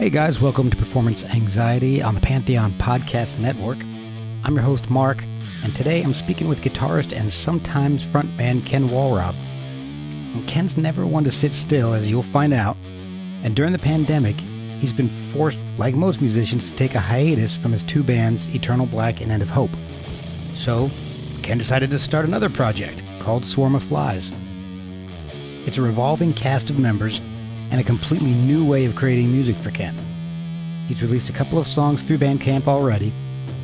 Hey guys, welcome to Performance Anxiety on the Pantheon Podcast Network. I'm your host, Mark, and today I'm speaking with guitarist and sometimes frontman Ken Wohlrob. And Ken's never one to sit still, as you'll find out, and during the pandemic, he's been forced, like most musicians, to take a hiatus from his two bands, Eternal Black and End of Hope. So, Ken decided to start another project called Swarm of Flies. It's a revolving cast of members and a completely new way of creating music for Ken. He's released a couple of songs through Bandcamp already,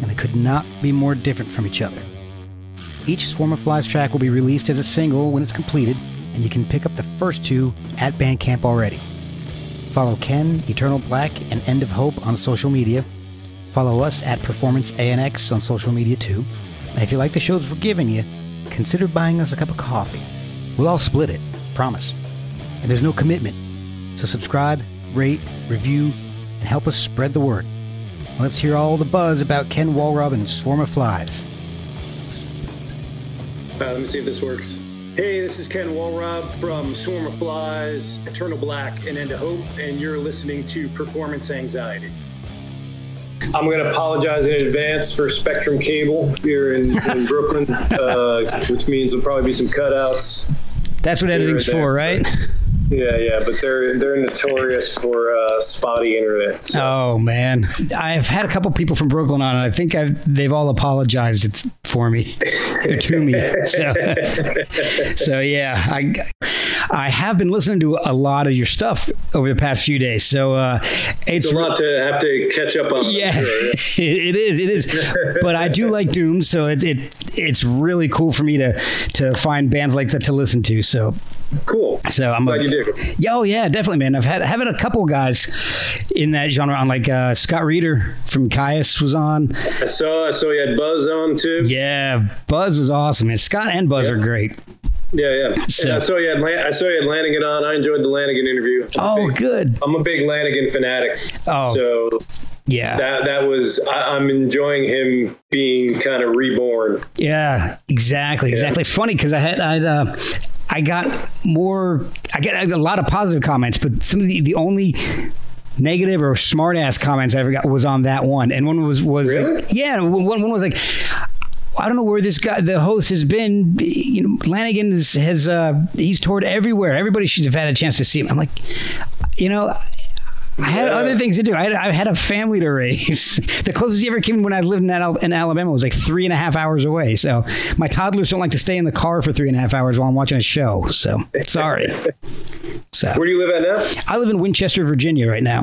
and they could not be more different from each other. Each Swarm of Flies track will be released as a single when it's completed, and you can pick up the first two at Bandcamp already. Follow Ken, Eternal Black, and End of Hope on social media. Follow us at Performance ANX on social media too. And if you like the shows we're giving you, consider buying us a cup of coffee. We'll all split it, promise. And there's no commitment. So subscribe, rate, review, and help us spread the word. Let's hear all the buzz about Ken Wohlrob and Swarm of Flies. Uh, let me see if this works. Hey, this is Ken Wohlrob from Swarm of Flies, Eternal Black, and End of Hope, and you're listening to Performance Anxiety. I'm going to apologize in advance for Spectrum Cable here in, in Brooklyn, uh, which means there'll probably be some cutouts. That's what editing's for, right? Yeah, yeah, but they're they're notorious for uh, spotty internet. So. Oh man, I've had a couple people from Brooklyn on, and I think I've, they've all apologized for me or to me. So, so yeah, I I have been listening to a lot of your stuff over the past few days. So uh, it's, it's, a lot to have to catch up on. Yeah, sure, yeah. it is, it is. but I do like Doom, so it, it it's really cool for me to to find bands like that to listen to. So cool. So I'm glad a, you do. Oh yeah, definitely, man. I've had having a couple guys in that genre on, like uh, Scott Reeder from Kyuss was on. I saw I saw you had Buzz on too. Yeah, Buzz was awesome. And Scott and Buzz yeah. are great. Yeah, yeah. So, I saw you at I saw you had Lanegan on. I enjoyed the Lanegan interview. Oh, big, good. I'm a big Lanegan fanatic. Oh, so yeah, that that was. I, am enjoying him being kind of reborn. Yeah, exactly, yeah. exactly. It's funny because I had I. Uh, I got more. I get a lot of positive comments, but some of the the only negative or smart ass comments I ever got was on that one, and one was was really? like, yeah, one, one was like. I don't know where this guy, the host, has been. You know, Lanegan has, has uh, he's toured everywhere. Everybody should have had a chance to see him. I'm like, you know, I had yeah. other things to do. I had, I had a family to raise. the closest he ever came when I lived in, in Alabama was like three and a half hours away. So my toddlers don't like to stay in the car for three and a half hours while I'm watching a show. So sorry. so where do you live at now? I live in Winchester, Virginia, right now.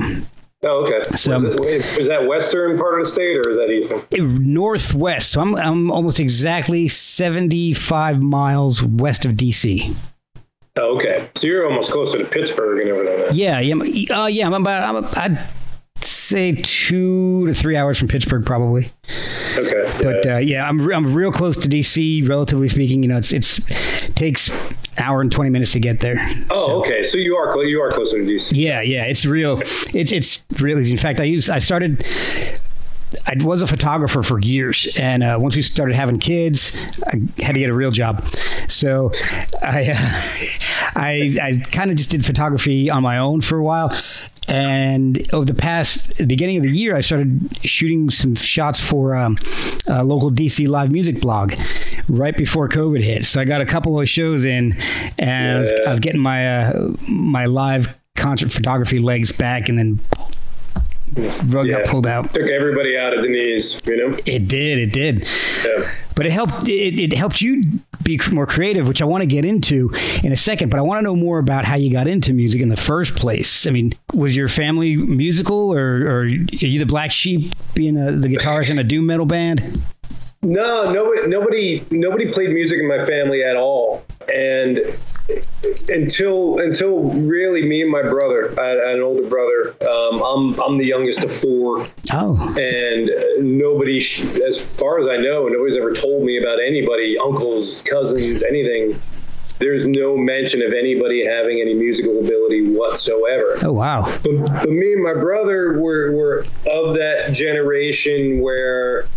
Oh, okay. So is, is, that western part of the state or is that eastern? Northwest. So I'm I'm almost exactly 75 miles west of DC. Oh, okay. So you're almost closer to Pittsburgh and everything. Yeah, yeah, uh, yeah. I'm about. I'm. I'd say two to three hours from Pittsburgh, probably. Okay. But yeah, uh, yeah I'm I'm real close to DC, relatively speaking. You know, it's it's takes hour and 20 minutes to get there. Oh, so, okay. So you are you are closer to DC. Yeah, yeah. It's real. It's it's really. Easy. In fact, I used I started I was a photographer for years, and uh, once we started having kids, I had to get a real job. So I uh, I, I kind of just did photography on my own for a while. And over the past the beginning of the year, I started shooting some shots for um, a local DC live music blog right before COVID hit. So I got a couple of shows in, and yeah. I, was, I, was, getting my uh, my live concert photography legs back, and then rug yeah. got pulled out. Took everybody out of the knees, you know. It did, it did. Yeah. But it helped. It, it helped you be more creative, which I want to get into in a second. But I want to know more about how you got into music in the first place. I mean, was your family musical, or, or are you the black sheep, being the, the guitarist in a doom metal band? No, nobody, nobody, nobody played music in my family at all, and until until really me and my brother, I had an older brother. Um, I'm I'm the youngest of four. Oh, and nobody, as far as I know, nobody's ever told me about anybody, uncles, cousins, anything. There's no mention of anybody having any musical ability whatsoever. Oh wow! But, but me and my brother were were of that generation where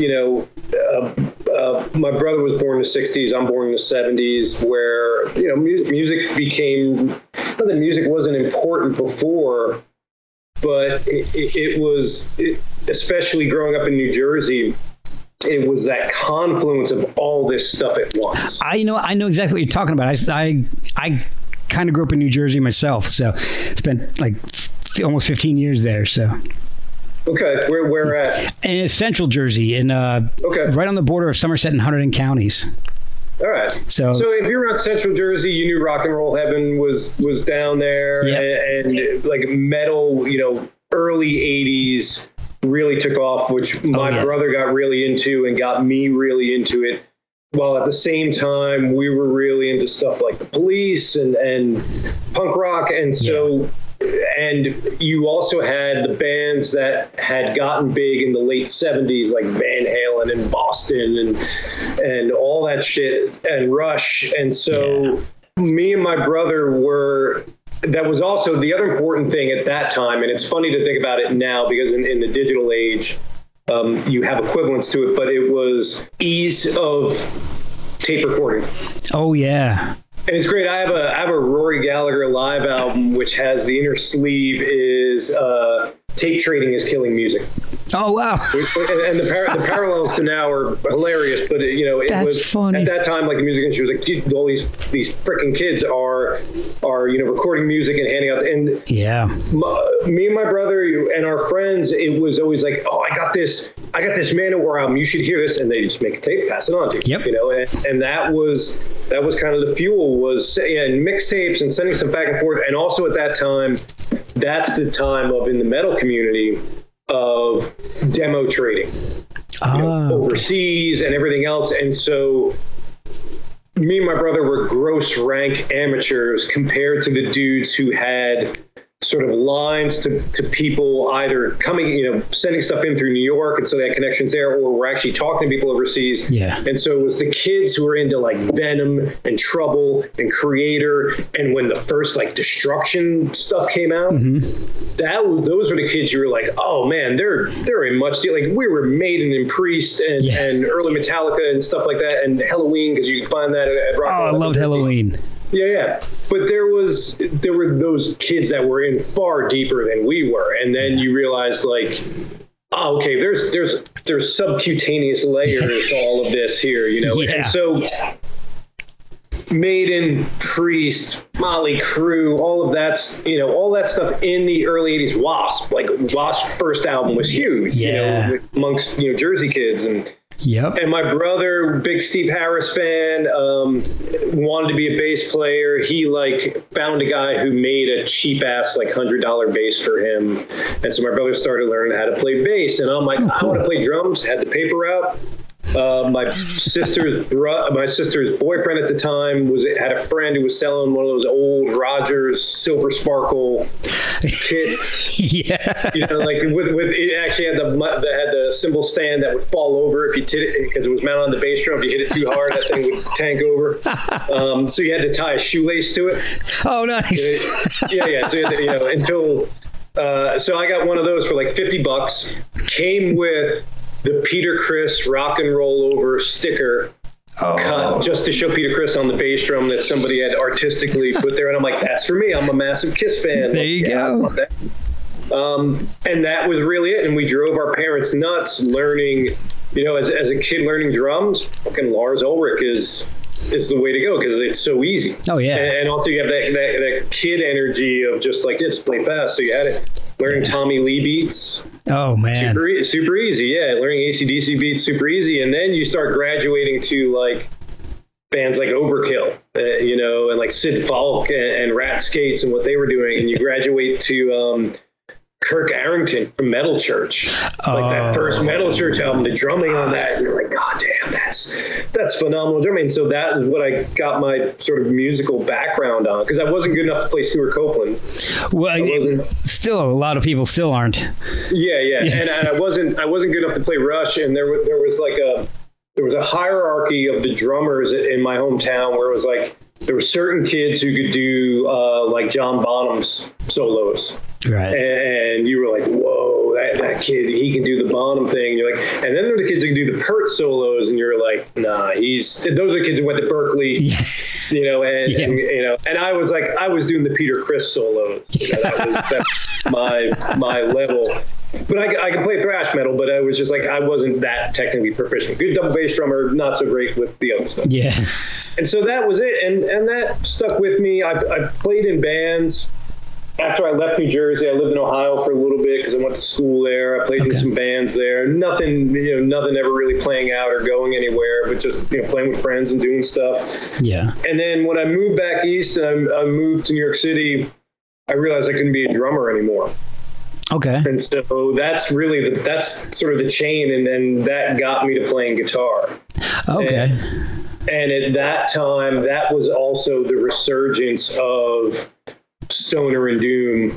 you know, uh, uh, my brother was born in the 60s, I'm born in the 70s, where, you know, mu- music became, not that music wasn't important before, but it, it, was, it, especially growing up in New Jersey, it was that confluence of all this stuff at once. I know, I know exactly what you're talking about. I, I, I kind of grew up in New Jersey myself, so spent like f- almost 15 years there. So Okay, where where at? in central Jersey, in uh, Okay. right on the border of Somerset and Hunterdon counties. All right. So- so if you're around Central Jersey, you knew Rock and Roll Heaven was was down there, Yeah. and, and like metal, you know, early '80s really took off, which my Oh, yeah. brother got really into and got me really into it. While at the same time, we were really into stuff like the Police and and punk rock, and so. And you also had the bands that had gotten big in the late '70s, like Van Halen and Boston, and and all that shit, and Rush. And so, me and my brother were. That was also the other important thing at that time, and it's funny to think about it now because in, in the digital age, um, you have equivalents to it, but it was ease of tape recording. Oh yeah, And it's great. I have a I have a Rory Gallagher live album which has the inner sleeve is uh, tape trading is killing music. Oh wow. And the, par- the parallels to now are hilarious. But it, you know, it That's was funny. at that time like the music industry was like all these these freaking kids are are you know recording music and handing out and Yeah, my, me and my brother and our friends, it was always like, oh, I got this, I got this Manowar album. You should hear this, and they just make a tape, pass it on to you. Yep. You know, and, and that was that was kind of the fuel was yeah, and mixtapes and sending some back and forth. And also at that time, that's the time of in the metal community of demo trading you know, oh, overseas and everything else. And so me and my brother were gross rank amateurs compared to the dudes who had sort of lines to, to people either coming, you know, sending stuff in through New York and so they had connections there, or we're actually talking to people overseas. Yeah. And so it was the kids who were into like Venom and Trouble and Kreator. And when the first like destruction stuff came out, mm-hmm. that was, those were the kids you were like, oh man, they're they're in much deal. Like we were Maiden and Priest and, Yeah. and early Metallica and stuff like that, and Helloween because you can find that at, at Rock. oh, I loved Helloween. Yeah, yeah. But there was there were those kids that were in far deeper than we were, and then you realize like. Oh, okay. There's there's there's subcutaneous layers to all of this here, you know, Yeah. and so Maiden, Priest, Mötley Crüe, all of that's you know all that stuff in the early '80s. Wasp, like Wasp first album was huge, Yeah. you know, amongst you know Jersey kids, and Yep. and my brother, big Steve Harris fan, um, wanted to be a bass player. He like found a guy who made a cheap ass like hundred dollar bass for him, and so my brother started learning how to play bass. And I'm like, I want to play drums. Had the paper route. Uh, my sister's bro- my sister's boyfriend at the time was had a friend who was selling one of those old Rogers Silver Sparkle kits yeah. you know, like with, with it actually had the had the cymbal stand that would fall over if you hit it because it was mounted on the bass drum. If you hit it too hard, that thing would tank over. Um, so you had to tie a shoelace to it. Oh, nice. yeah, yeah. So you, had to, you know until. Uh, so I got one of those for like fifty bucks. Came with the Peter Criss rock and roll over sticker cut just to show Peter Criss on the bass drum that somebody had artistically put there. And I'm like, that's for me. I'm a massive Kiss fan. There you Like, yeah, go. that. Um, and that was really it. And we drove our parents nuts learning, you know, as, as a kid learning drums, fucking Lars Ulrich is is the way to go because it's so easy. Oh, yeah. And, and also you have that, that, that kid energy of just like, just play fast. So you had it learning Tommy Lee beats, Oh man. super, super easy. Yeah, learning ACDC beats super easy, and then you start graduating to like bands like Overkill, uh, you know, and like Sid Falck and, and Rat Skates and what they were doing, and you graduate to um, Kirk Arrington from Metal Church, like Oh. that first Metal Church album, the drumming on that, and you're like, God damn, that's that's phenomenal drumming. And so that is what I got my sort of musical background on because I wasn't good enough to play Stewart Copeland. Well, still a lot of people still aren't. Yeah, yeah, and, and I wasn't I wasn't good enough to play Rush, and there was there was like a there was a hierarchy of the drummers in my hometown where it was like there were certain kids who could do uh, like John Bonham's solos, Right. and you were like, whoa, that, that, kid, he can do the Bonham thing. And you're like, and then there are the kids who can do the Peart solos, and you're like, nah, he's. Those are the kids who went to Berklee, you know, and, Yeah. and you know, and I was like, I was doing the Peter Criss solos. You know, that was that's my my level. But I, I can play thrash metal, but I was just like, I wasn't that technically proficient. Good double bass drummer, not so great with the other stuff. Yeah. And so that was it, and and that stuck with me. I, I played in bands. After I left New Jersey, I lived in Ohio for a little bit because I went to school there. I played in some bands there. Nothing, you know, nothing ever really playing out or going anywhere, but just you know, playing with friends and doing stuff. Yeah. And then when I moved back east and I, I moved to New York City, I realized I couldn't be a drummer anymore. Okay. And so that's really the, that's sort of the chain, and then that got me to playing guitar. Okay. And at that time, that was also the resurgence of stoner and doom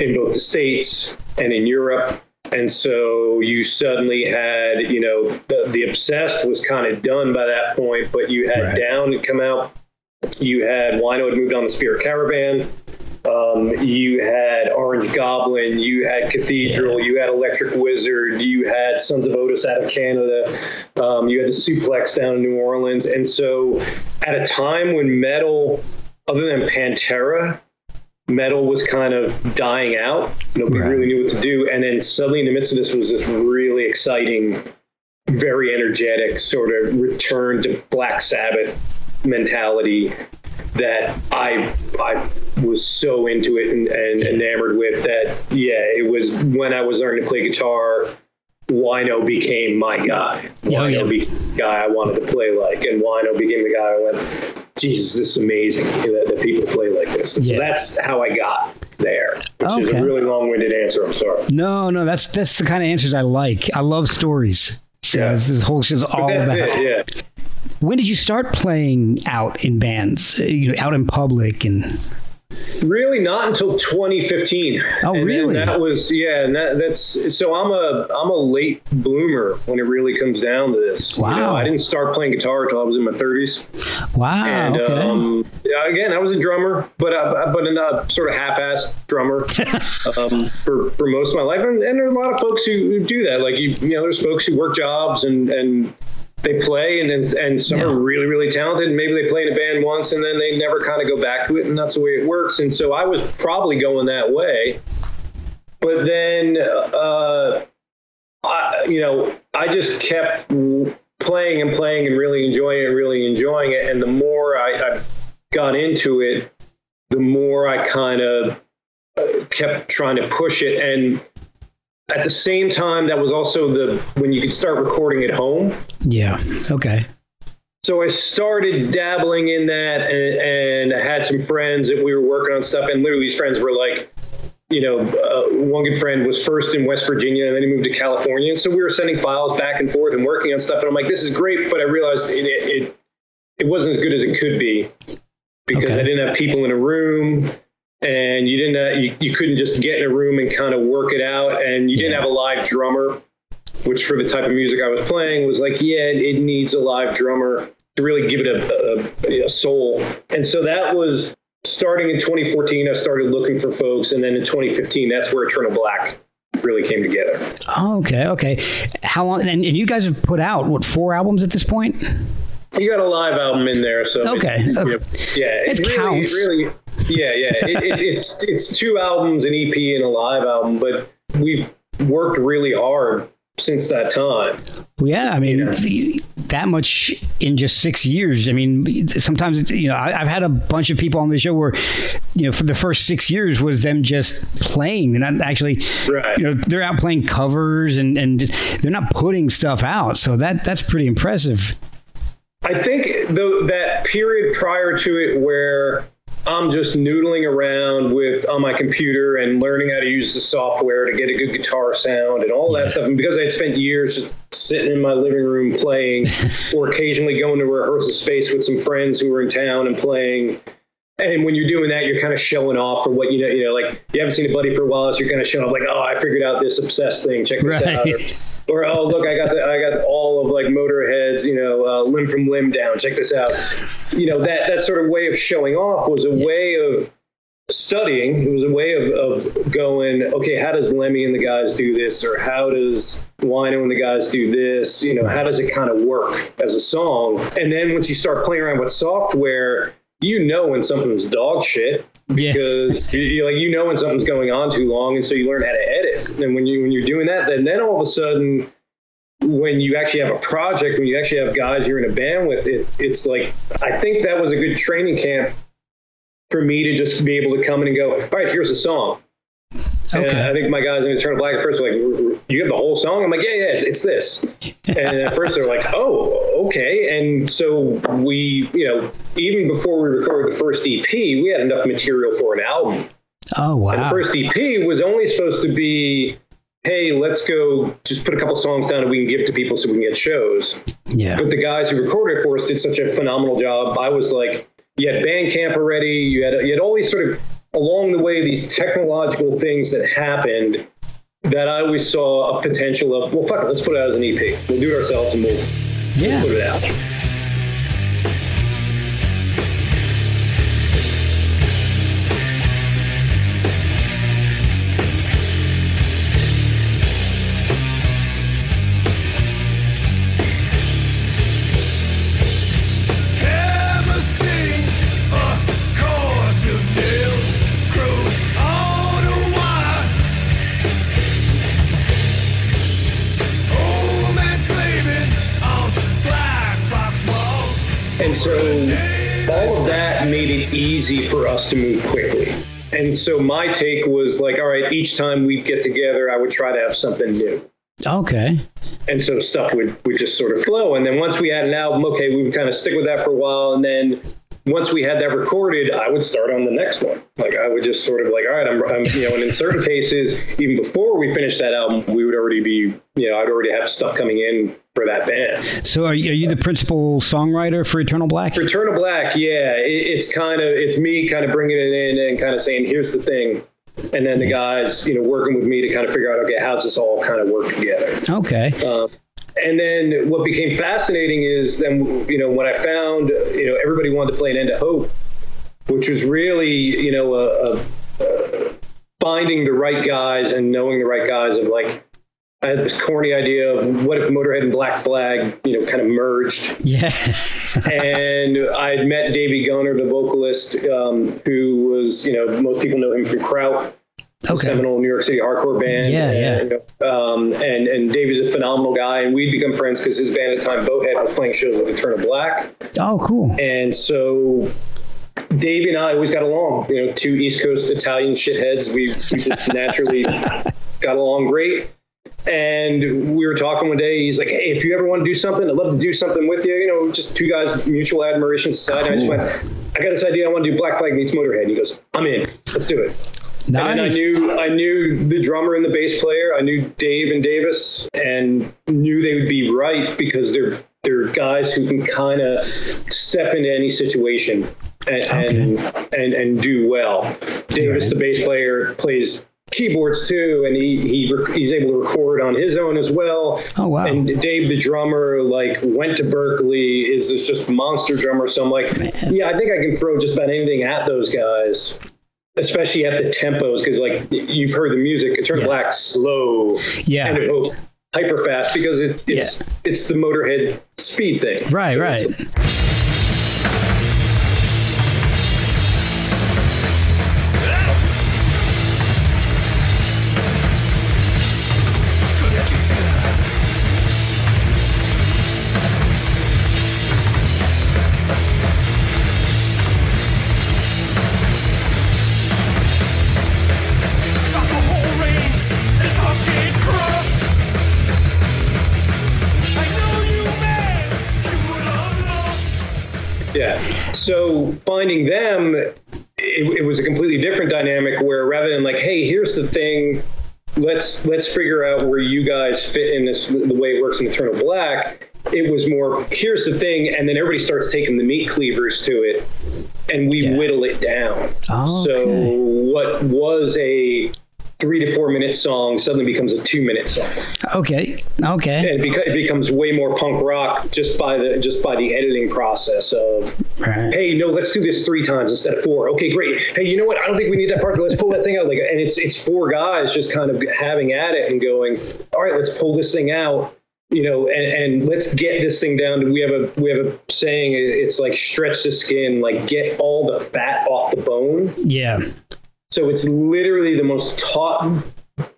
in both the states and in Europe. And so you suddenly had, you know, the, the obsessed was kind of done by that point, but you had Right. Down come out. You had Wino had moved on the Spirit Caravan. Um, you had Orange Goblin, you had Cathedral, you had Electric Wizard, you had Sons of Otis out of Canada, um, you had the Suplecs down in New Orleans. And so at a time when metal, other than Pantera, metal was kind of dying out. Nobody Right. really knew what to do. And then suddenly in the midst of this was this really exciting, very energetic sort of return to Black Sabbath mentality that I I was so into it and, and enamored with that yeah it was when I was learning to play guitar Wino became my guy Yeah, oh, Wino yeah. became the guy I wanted to play like and Wino became the guy I went Jesus this is amazing that, that people play like this Yeah. so that's how I got there which is a really long-winded answer I'm sorry No, no, that's that's the kind of answers I like. I love stories. So Yeah. this, this whole show's all about. it yeah When did you start playing out in bands? uh, You know, out in public and Really, not until 2015. Oh, And really? That was yeah, and that, that's so I'm a I'm a late bloomer when it really comes down to this. You Wow. know, I didn't start playing guitar until I was in my 30s, wow. and okay. um, yeah, again, I was a drummer, but uh, but in a sort of half-assed drummer um, for for most of my life, and, and there are a lot of folks who, who do that. Like you, you know, there's folks who work jobs and and they play and and, and some Yeah. are really really talented. And maybe they play in a band once and then they never kind of go back to it and that's the way it works. And so i was probably going that way. But then uh I, you know i just kept playing and playing and really enjoying it really enjoying it. And the more i, I got into it the more i kind of uh, kept trying to push it. And at the same time that was also the when you could start recording at home yeah. Okay. so I started dabbling in that, and, and I had some friends that we were working on stuff, and literally these friends were like, you know, uh, one good friend was first in West Virginia, and then he moved to California, and so we were sending files back and forth and working on stuff, and I'm like, this is great, but I realized it it, it, wasn't as good as it could be because Okay. I didn't have people in a room. And you didn't, uh, you, you couldn't just get in a room and kind of work it out, and you didn't have a live drummer which for the type of music I was playing was like, yeah, it needs a live drummer to really give it a, a, a soul. And so that was starting in 2014. I started looking for folks, and then in 2015, that's where Eternal Black really came together. Oh, okay. Okay. How long? And, and you guys have put out what four albums at this point? You got a live album in there, so it- Okay. you know, yeah, It really, counts. really, yeah, yeah. It, it, it's it's two albums, an EP, and a live album, but we've worked really hard since that time. Well, yeah, I mean, the- that much in just six years. I mean, sometimes it's, you know, I, I've had a bunch of people on the show where, you know, for the first six years was them just playing. They're not actually, Right. you know, they're out playing covers and and they're not putting stuff out. So that that's pretty impressive. I think though that period prior to it where I'm just noodling around with on my computer and learning how to use the software to get a good guitar sound and all that stuff. And because I had spent years just sitting in my living room playing, or occasionally going to rehearsal space with some friends who were in town and playing. And when you're doing that, you're kind of showing off for what you know. You know, like you haven't seen a buddy for a while, so you're kind of showing off, like, "Oh, I figured out this obsessed thing. Check this Right. out." Or, or, "Oh, look, I got the, I got all of like Motorhead's, you know, uh, limb from limb down. Check this out." You know, that that sort of way of showing off was a way of studying. It was a way of, of going, okay, how does Lemmy and the guys do this? Or how does Wino and the guys do this? You know, how does it kind of work as a song? And then once you start playing around with software, you know when something's dog shit because yeah. you, like you know when something's going on too long, and so you learn how to edit. And when you when you're doing that, then then all of a sudden, when you actually have a project, when you actually have guys you're in a band with, it's it's like I think that was a good training camp for me to just be able to come in and go, all right, here's a song. Okay. And I think my guys in Eternal Black at first were like, you have the whole song? I'm like, yeah, yeah, it's, it's this. and at first they're like, oh, okay. And so we, you know, even before we recorded the first EP, we had enough material for an album. Oh, wow. And the first EP was only supposed to be, hey, let's go just put a couple songs down and we can give to people so we can get shows. Yeah. But the guys who recorded it for us did such a phenomenal job. I was like, you had Bandcamp already. You had you had all these sort of along the way these technological things that happened that I always saw a potential of. Well, fuck it, let's put it out as an EP. We'll do it ourselves and we'll, yeah. Easy for us to move quickly. And so my take was like, all right, each time we'd get together, I would try to have something new. Okay. And so stuff would, would just sort of flow. And then once we had an album, okay, we would kind of stick with that for a while. And then once we had that recorded, I would start on the next one. Like I would just sort of like, all right, I'm, I'm, you know, and in certain cases, even before we finished that album, we would already be, you know, I'd already have stuff coming in for that band. So are you, are you the principal songwriter for Eternal Black? For Eternal Black, yeah, it, it's kind of, it's me kind of bringing it in and kind of saying, here's the thing. And then the guys, you know, working with me to kind of figure out, okay, how's this all kind of work together? Okay. Um, and then what became fascinating is then you know when I found you know everybody wanted to play an end of hope, which was really you know a, a, a finding the right guys and knowing the right guys of like I had this corny idea of what if Motorhead and Black Flag, you know, kind of merged. Yeah. and I had met Davy Gunner, the vocalist, um, who was, you know, most people know him from Kraut okay. seminal New York City hardcore band. Yeah, and, yeah. Um, and and Davey's a phenomenal guy, and we'd become friends because his band at the time, Boathead, was playing shows with Eternal Black. Oh, cool. And so Davey and I always got along. You know, two East Coast Italian shitheads. We, we just naturally got along great. And we were talking one day. He's like, "Hey, if you ever want to do something, I'd love to do something with you. You know, just two guys, mutual admiration society." Cool. I just went, "I got this idea. I want to do Black Flag meets Motorhead." And he goes, "I'm in. Let's do it." Nice. And I knew I knew the drummer and the bass player. I knew Dave and Davis, and knew they would be right because they're they're guys who can kind of step into any situation and okay. and, and, and do well. Davis, right. the bass player, plays keyboards too, and he, he he's able to record on his own as well. Oh wow! And Dave, the drummer, like went to Berklee, is this just monster drummer. So I'm like, Man. yeah, I think I can throw just about anything at those guys especially at the tempos, because like you've heard the music, Eternal yeah. Black slow, yeah, and it hyper fast because it, it's yeah. it's the Motorhead speed thing, right, so right. So finding them, it, it was a completely different dynamic where rather than like, hey, here's the thing, let's let's figure out where you guys fit in this the way it works in Eternal Black. It was more here's the thing, and then everybody starts taking the meat cleavers to it, and we yeah. whittle it down. Oh, so what was a three to four minute song suddenly becomes a two minute song. Okay. Okay. And it, it becomes way more punk rock just by the just by the editing process of Right. hey no let's do this three times instead of four okay great hey you know what I don't think we need that part let's pull that thing out like and it's it's four guys just kind of having at it and going all right let's pull this thing out you know and, and let's get this thing down to we have a we have a saying it's like stretch the skin like get all the fat off the bone Yeah. So it's literally the most taut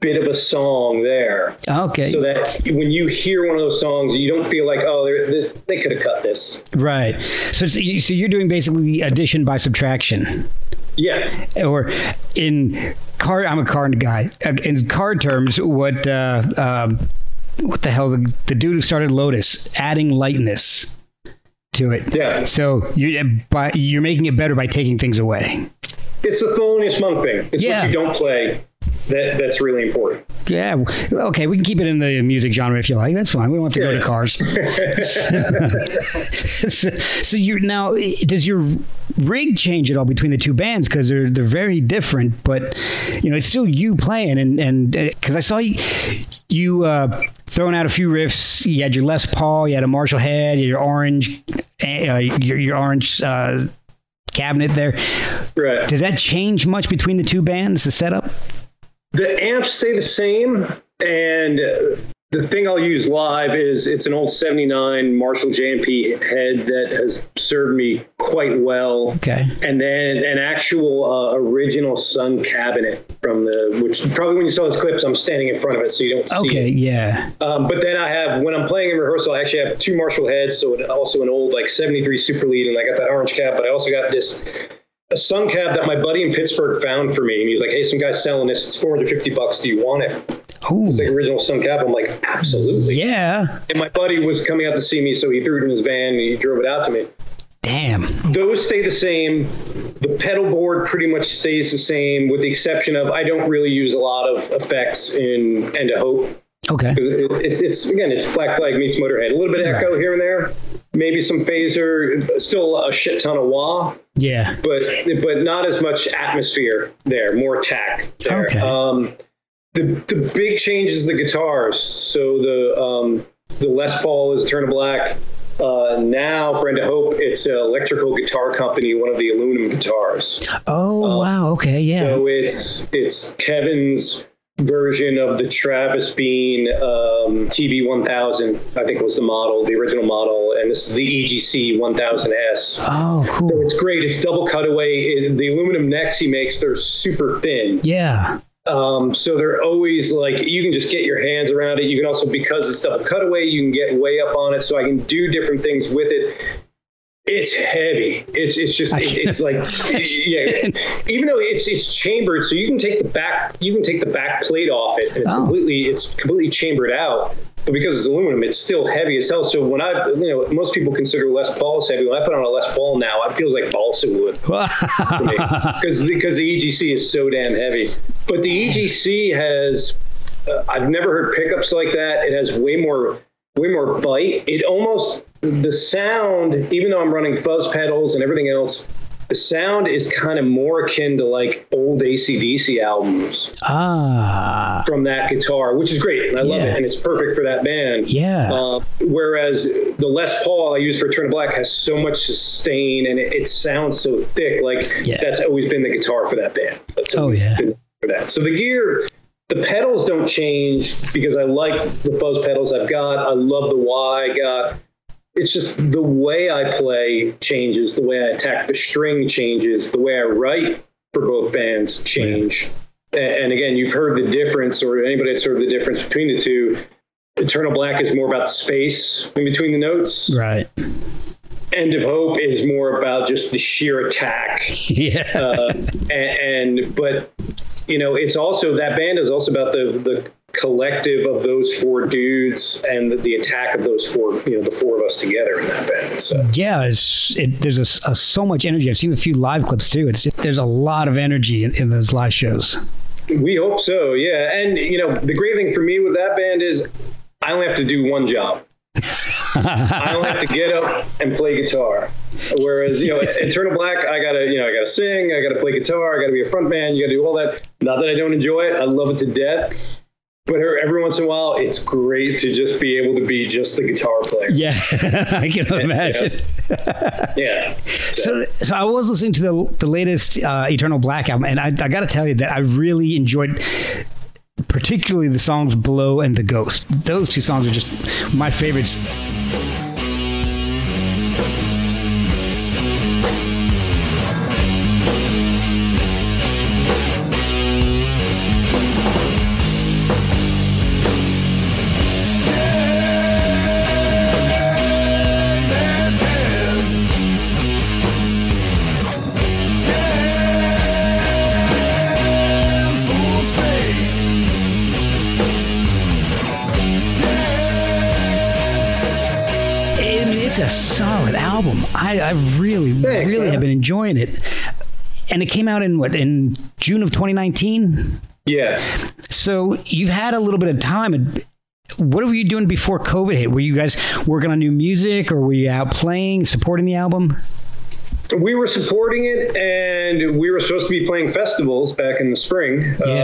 bit of a song there Okay. so that when you hear one of those songs you don't feel like oh they, they could have cut this right. So, so you're doing basically addition by subtraction. yeah or in card i'm a card guy in card terms what uh um what the hell the, the dude who started lotus adding lightness to it Yeah. so you by you're making it better by taking things away It's the Thelonious Monk thing. It's Yeah. what you don't play that that's really important. yeah. Okay we can keep it in the music genre if you like. That's fine. We don't have to go to cars. So, so you now does your rig change at all between the two bands? Because they're they're very different but you know it's still you playing and and because i saw you you uh throwing out a few riffs. You had your les paul you had a marshall head your orange uh, your, your orange uh cabinet there Right. does that change much between the two bands the setup The amps stay the same, and the thing I'll use live is it's an old '79 Marshall JMP head that has served me quite well. okay And then an actual uh, original Sunn cabinet from the, which probably when you saw those clips, I'm standing in front of it, so you don't see it. okay it. yeah Um, but then I have, when I'm playing in rehearsal, I actually have two Marshall heads, so also an old like 73 Super Lead, and I got that orange cab, but I also got this a Sunn cab that my buddy in Pittsburgh found for me. And he's like, hey, some guy's selling this. It's 450 bucks. Do you want it? Oh It's like original Sunn cab. I'm like, absolutely. yeah And my buddy was coming out to see me, so he threw it in his van and he drove it out to me. damn Those stay the same. The pedal board pretty much stays the same, with the exception of I don't really use a lot of effects in End of Hope. okay Because it, it's, it's again, it's Black Flag meets Motorhead. A little bit of echo here and there, maybe some phaser, still a shit ton of wah, yeah but but not as much atmosphere there, more tack there. Okay. Um, the the big change is the guitars. So the um, the Les Paul is Eternal Black. Uh, now, End of Hope, it's an electrical guitar company, one of the aluminum guitars. Oh wow! Okay, yeah. So it's it's Kevin's version of the Travis Bean um, TB 1000. I think was the model, the original model, and this is the EGC 1000S. oh, So cool. it's great. It's double cutaway. It- the aluminum necks he makes, they're super thin. Yeah. Um, so they're always like you can just get your hands around it. You can also because it's double cutaway, you can get way up on it. So I can do different things with it. It's heavy. It's it's just I it, can it's like yeah. Even though it's it's chambered, so you can take the back you can take the back plate off it, and it's Oh. completely it's completely chambered out. But because it's aluminum, it's still heavy as hell. So when I you know most people consider Les Paul's heavy. When I put on a Les Paul now, it feels like balsa wood because because the EGC is so damn heavy. But the EGC has uh, I've never heard pickups like that. It has way more way more bite. It almost the sound, even though I'm running fuzz pedals and everything else, the sound is kind of more akin to like old ACDC albums ah. from that guitar, which is great. I love it. And it's perfect for that band. Yeah. Uh, whereas the Les Paul I use for Eternal Black has so much sustain and it, it sounds so thick. Like Yeah. that's always been the guitar for that band. That's Oh, yeah. For that. So the gear, the pedals don't change because I like the fuzz pedals I've got. I love the Y I got. It's just the way I play changes, the way I attack the string changes, the way I write for both bands change. And again, you've heard the difference, or anybody that's heard the difference between the two. Eternal Black is more about the space in between the notes. right. End of Hope is more about just the sheer attack. Yeah. Uh, and, and but you know, it's also that band is also about the the collective of those four dudes and the, the attack of those four. You know, the four of us together in that band. So yeah. It's, it, there's a, a- so much energy. I've seen a few live clips too. It's there's a lot of energy in, in those live shows. we hope so. Yeah, and you know, the great thing for me with that band is I only have to do one job. I don't have to get up and play guitar. Whereas, you know, Eternal Black, I gotta, you know, I gotta sing, I gotta play guitar, I gotta be a front man, you gotta do all that. Not that I don't enjoy it, I love it to death. But every once in a while, it's great to just be able to be just the guitar player. Yeah, I can imagine. Yeah. yeah. So, so I was listening to the the latest uh, Eternal Black album, and I, I got to tell you that I really enjoyed particularly the songs Below and The Ghost. Those two songs are just my favorites. I, I really, Thanks, really man. have been enjoying it. And it came out in what in June of 2019. Yeah. So you've had a little bit of time. What were you doing before COVID hit? Were you guys working on new music, or were you out playing, supporting the album? we were supporting it and we were supposed to be playing festivals back in the spring yeah.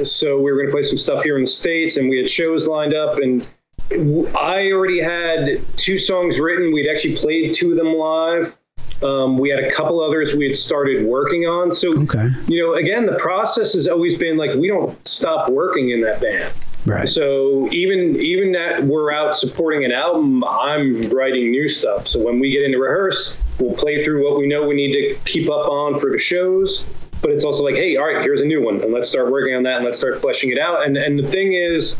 Uh, so we were going to play some stuff here in the states and we had shows lined up and I already had two songs written. We'd actually played two of them live. Um, we had a couple others we had started working on. So, okay. you know, again, the process has always been like we don't stop working in that band. Right. So even even that we're out supporting an album, I'm writing new stuff. So when we get into rehearse, we'll play through what we know we need to keep up on for the shows. But it's also like, hey, all right, here's a new one, and let's start working on that, and let's start fleshing it out. And and the thing is,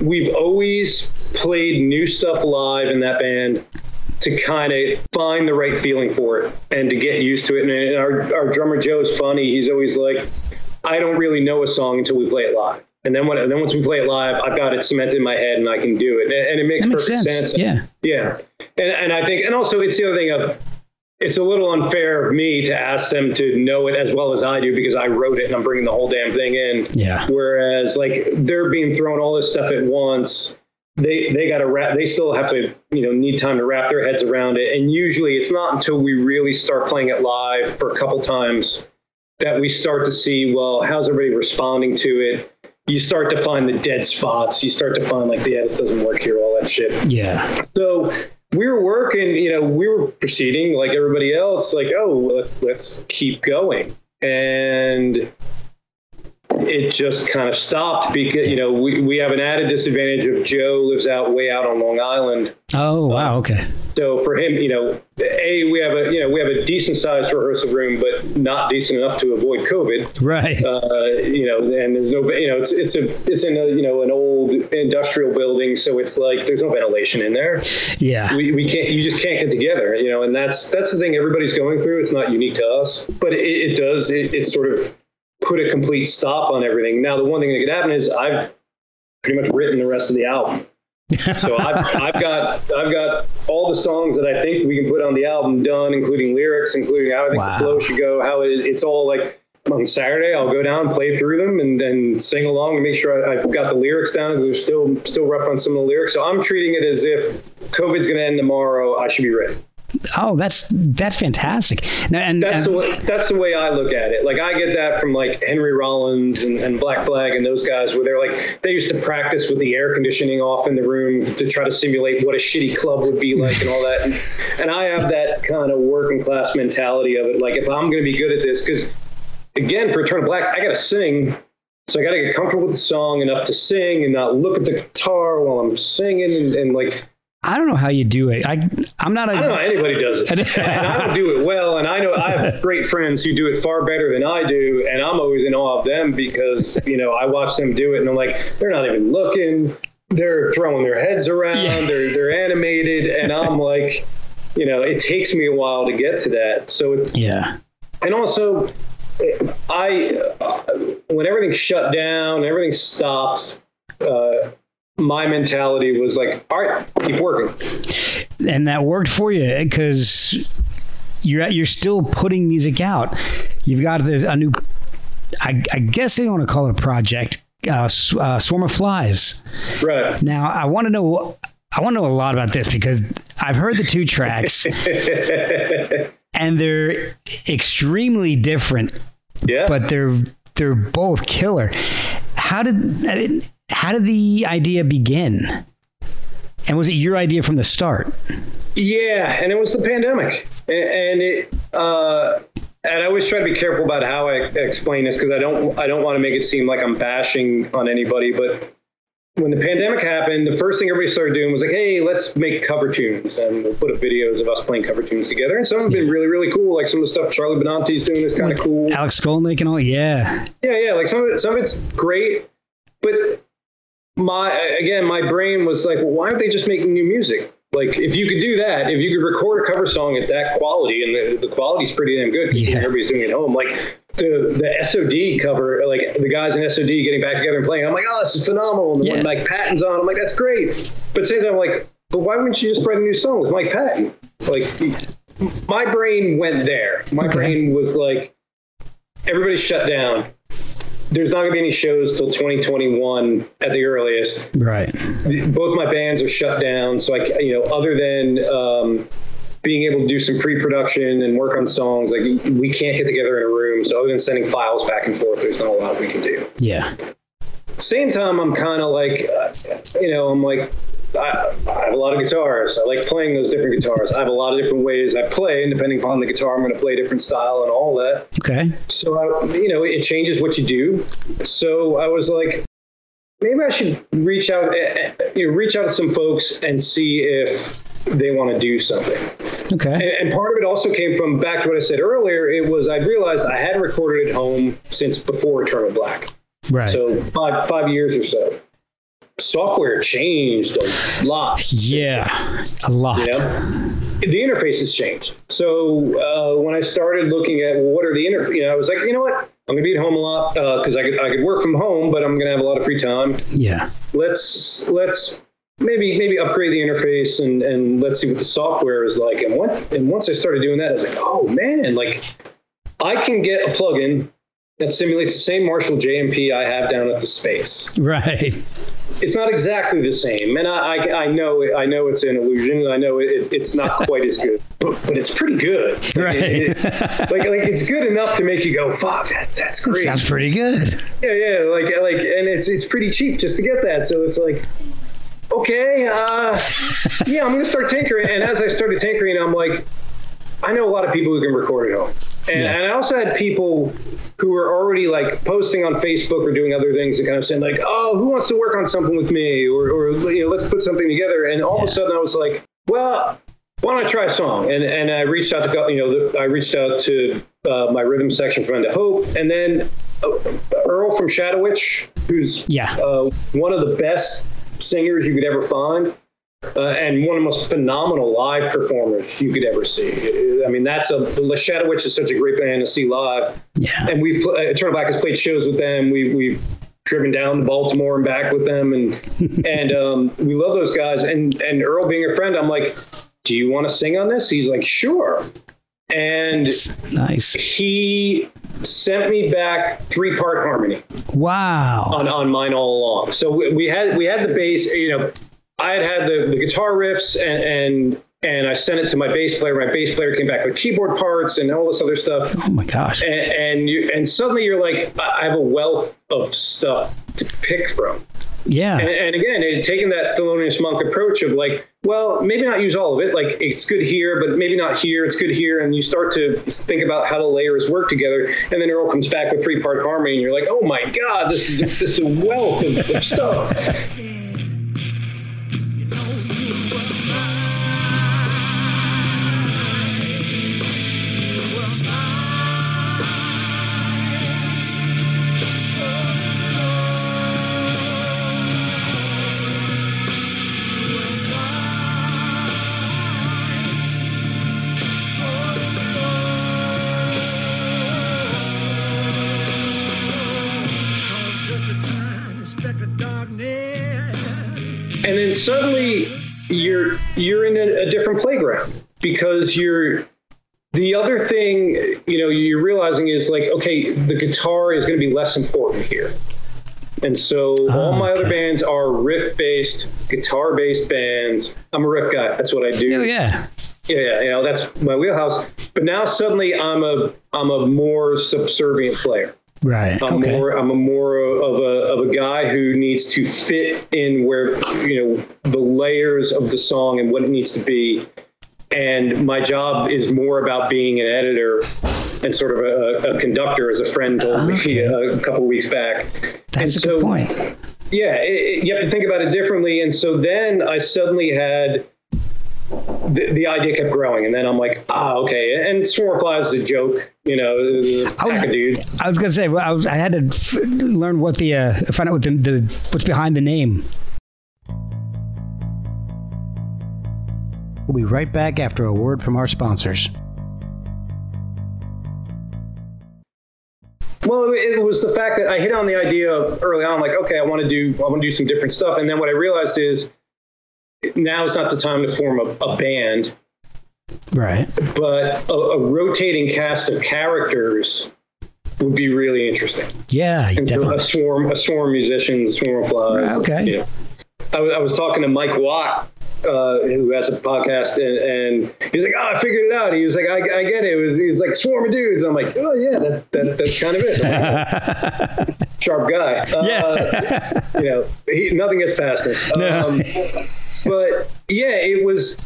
we've always played new stuff live in that band to kind of find the right feeling for it and to get used to it. And our, our drummer Joe is funny. He's always like, I don't really know a song until we play it live. And then when and then once we play it live, I've got it cemented in my head and I can do it. And, and it makes, makes perfect sense. sense. Yeah. Yeah. And, and I think, and also it's the other thing of it's a little unfair of me to ask them to know it as well as I do because I wrote it and I'm bringing the whole damn thing in. Yeah. Whereas like they're being thrown all this stuff at once. They they got to wrap. They still have to you know need time to wrap their heads around it. And usually it's not until we really start playing it live for a couple times that we start to see well how's everybody responding to it. You start to find the dead spots. You start to find like yeah this doesn't work here all that shit. Yeah. So we were working, you know, we were proceeding like everybody else, like, oh, let's let's keep going. And it just kind of stopped because you know we, we have an added disadvantage of Joe lives out way out on Long Island. Oh wow, okay. So for him, you know, a we have a you know we have a decent sized rehearsal room, but not decent enough to avoid COVID. Right. Uh, you know, and there's no you know it's it's a it's in a you know an old industrial building, so it's like there's no ventilation in there. Yeah. We, we can't you just can't get together. You know, and that's that's the thing everybody's going through. It's not unique to us, but it, it does it, it sort of put a complete stop on everything. Now, the one thing that could happen is I've pretty much written the rest of the album. so I've, I've got I've got all the songs that I think we can put on the album done, including lyrics, including how I think wow. the flow should go, how it, it's all like on Saturday I'll go down, play through them, and then sing along and make sure I, have got the lyrics down. Because they're still still rough on some of the lyrics, so I'm treating it as if COVID's going to end tomorrow. I should be ready. Oh, that's that's fantastic. Now, and that's the way, that's the way I look at it. Like I get that from like Henry Rollins and, and Black Flag and those guys, where they're like they used to practice with the air conditioning off in the room to try to simulate what a shitty club would be like and all that. And, and I have that kind of working class mentality of it. Like if I'm going to be good at this, because again, for Eternal Black, I got to sing so I got to get comfortable with the song enough to sing and not look at the guitar while I'm singing and, and like I don't know how you do it. I I'm not. A, I don't know anybody does it, and I don't do it well. And I know I have great friends who do it far better than I do, and I'm always in awe of them because you know I watch them do it, and I'm like, they're not even looking. They're throwing their heads around. Yeah. They're they're animated, and I'm like, you know, it takes me a while to get to that. So it, yeah, and also, I when everything shut down, everything stops. Uh, my mentality was like, all right, keep working. And that worked for you because you're you're still putting music out. You've got this, a new, I, I guess they want to call it a project, uh, uh, Swarm of Flies. Right. Now, I want to know, I want to know a lot about this because I've heard the two tracks and they're extremely different. Yeah. But they're they're both killer. How did I mean, how did the idea begin? And was it your idea from the start? Yeah, and it was the pandemic, and it. Uh, and I always try to be careful about how I explain this because I don't I don't want to make it seem like I'm bashing on anybody. But when the pandemic happened, the first thing everybody started doing was like, "Hey, let's make cover tunes," and we'll put up videos of us playing cover tunes together. And some have been really really cool. Like some of the stuff Charlie Benante's doing is kind of cool. Alex Skolnick and all, yeah, yeah, yeah. Like some of it, some of it's great, but my again, my brain was like, well, why aren't they just making new music? Like, if you could do that, if you could record a cover song at that quality, and the, the quality's pretty damn good because Yeah. everybody's doing it at home, like the the SOD cover, like the guys in SOD getting back together and playing, I'm like, oh, this is phenomenal. And Yeah. when Mike Patton's on, I'm like, that's great. But at the same time, I'm like, but why wouldn't you just write a new song with Mike Patton? Like, my brain went there. My Okay. brain was like, everybody's shut down. There's not going to be any shows till 2021 at the earliest right. both my bands are shut down. So I, you know, other than um, being able to do some pre-production and work on songs, like we can't get together in a room. So other than sending files back and forth, there's not a lot we can do. Yeah, Same time, I'm kind of like, uh, you know, I'm like, I, I have a lot of guitars. I like playing those different guitars. I have a lot of different ways I play, and depending upon the guitar, I'm going to play a different style and all that. okay, So I, you know, it changes what you do. So I was like, maybe I should reach out, eh, eh, you know, reach out to some folks and see if they want to do something. okay, And, and part of it also came from back to what I said earlier. It was I realized I hadn't recorded at home since before Eternal Black, right. so five five years or so. Software changed a lot. yeah, a lot. You know, the interface has changed. So uh, when I started looking at what are the interface, you know, I was like, you know what, I'm gonna be at home a lot because I could I could work from home, but I'm gonna have a lot of free time. Yeah, Let's let's maybe maybe upgrade the interface and and let's see what the software is like. And what and once I started doing that, I was like, oh man, like I can get a plugin that simulates the same Marshall JMP I have down at the space right. it's not exactly the same, and I, I, I know I know it's an illusion. I know it, it's not quite as good, but, but it's pretty good. Right. It- like like it's good enough to make you go, "Fuck, that, that's great." Sounds pretty good. Yeah, yeah. Like like, and it's it's pretty cheap just to get that. So it's like, okay, uh, yeah, I'm gonna start tinkering. And as I started tinkering, I'm like, I know a lot of people who can record at home. And, Yeah. and I also had people who were already like posting on Facebook or doing other things and kind of saying like, "Oh, who wants to work on something with me?" or, or you know, let's put something together. And all of a sudden, I was like, "Well, why don't I try a song?" And and I reached out to you know I reached out to uh, my rhythm section from End of Hope, and then uh, Earl from Shadow Witch, who's Yeah. uh, one of the best singers you could ever find. Uh, and one of the most phenomenal live performers you could ever see. I mean, that's a the Shadow Witch is such a great band to see live Yeah. and we've uh, Eternal Black has played shows with them. We, we've driven down to Baltimore and back with them, and and um, we love those guys. And and Earl being a friend, I'm like, do you want to sing on this? He's like, sure. And Nice. he sent me back three part harmony Wow. on, on mine all along. So we, we had we had the bass. You know, I had had the, the guitar riffs and and and I sent it to my bass player. My bass player came back with keyboard parts and all this other stuff. Oh my gosh. and, and you and suddenly you're like I I have a wealth of stuff to pick from. Yeah. and, and again it, taking that Thelonious Monk approach of like well maybe not use all of it. Like it's good here but maybe not here. It's good here. And you start to think about how the layers work together. And then Earl comes back with three part harmony. And you're like oh my god this is this is a wealth of, of stuff you're you're in a, a different playground because you're the other thing you know you're realizing is like okay the guitar is going to be less important here and so ah, all my other bands are riff based guitar based bands i'm a riff guy that's what i do Oh yeah. yeah, yeah, you know that's my wheelhouse. But now suddenly I'm a I'm a more subservient player. Right. I'm okay. more I'm a more of a of a guy who needs to fit in where you know the layers of the song and what it needs to be. And my job is more about being an editor and sort of a, a conductor, as a friend told me Okay. a, a couple weeks back. That's and a good point. yeah, it, it- you have to think about it differently. And so then I suddenly had the, the idea kept growing, and then I'm like, ah, okay. And Swarm is a joke, you know, I was, dudes. I was gonna say well, I was I had to f- learn what the uh, find out what the, the what's behind the name. We'll be right back after a word from our sponsors. Well, it it was the fact that I hit on the idea of early on, like, okay, I want to do, I want to do some different stuff, and then what I realized is now is not the time to form a, a band, Right. but a, a rotating cast of characters would be really interesting. Yeah, And so definitely. a swarm, a swarm of musicians, a swarm of flies. Right, okay. You know. I, was- talking to Mike Watt, uh, who has a podcast, and, and he's like, "Oh, I figured it out." He was like, "I, I get it." It was he was like swarm of dudes. I'm like, "Oh yeah, that, that that's kind of it." Like, Sharp guy. Uh, yeah. you know, he, nothing gets past him. No. Um, but yeah, it was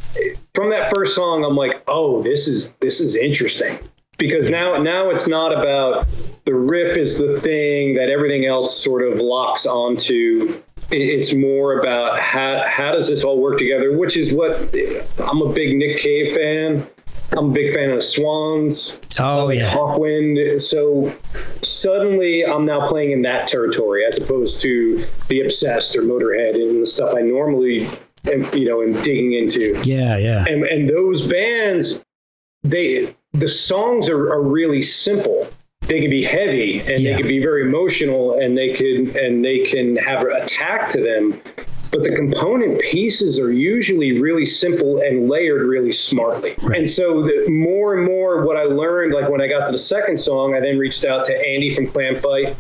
from that first song. I'm like, oh, this is this is interesting because now now it's not about the riff is the thing that everything else sort of locks onto. It- It's more about how how does this all work together, which is what I'm a big Nick Cave fan. I'm a big fan of Swans. oh uh, yeah. Hawkwind. So suddenly I'm now playing in that territory as opposed to the Obsessed or Motorhead and the stuff I normally am, you know, am digging into. Yeah, yeah. And, and those bands, they the songs are, are really simple. They can be heavy and Yeah. they can be very emotional and they can and they can have attack to them. But the component pieces are usually really simple and layered really smartly. Right. And so the more and more what I learned, like when I got to the second song, I then reached out to Andy from Clam Fight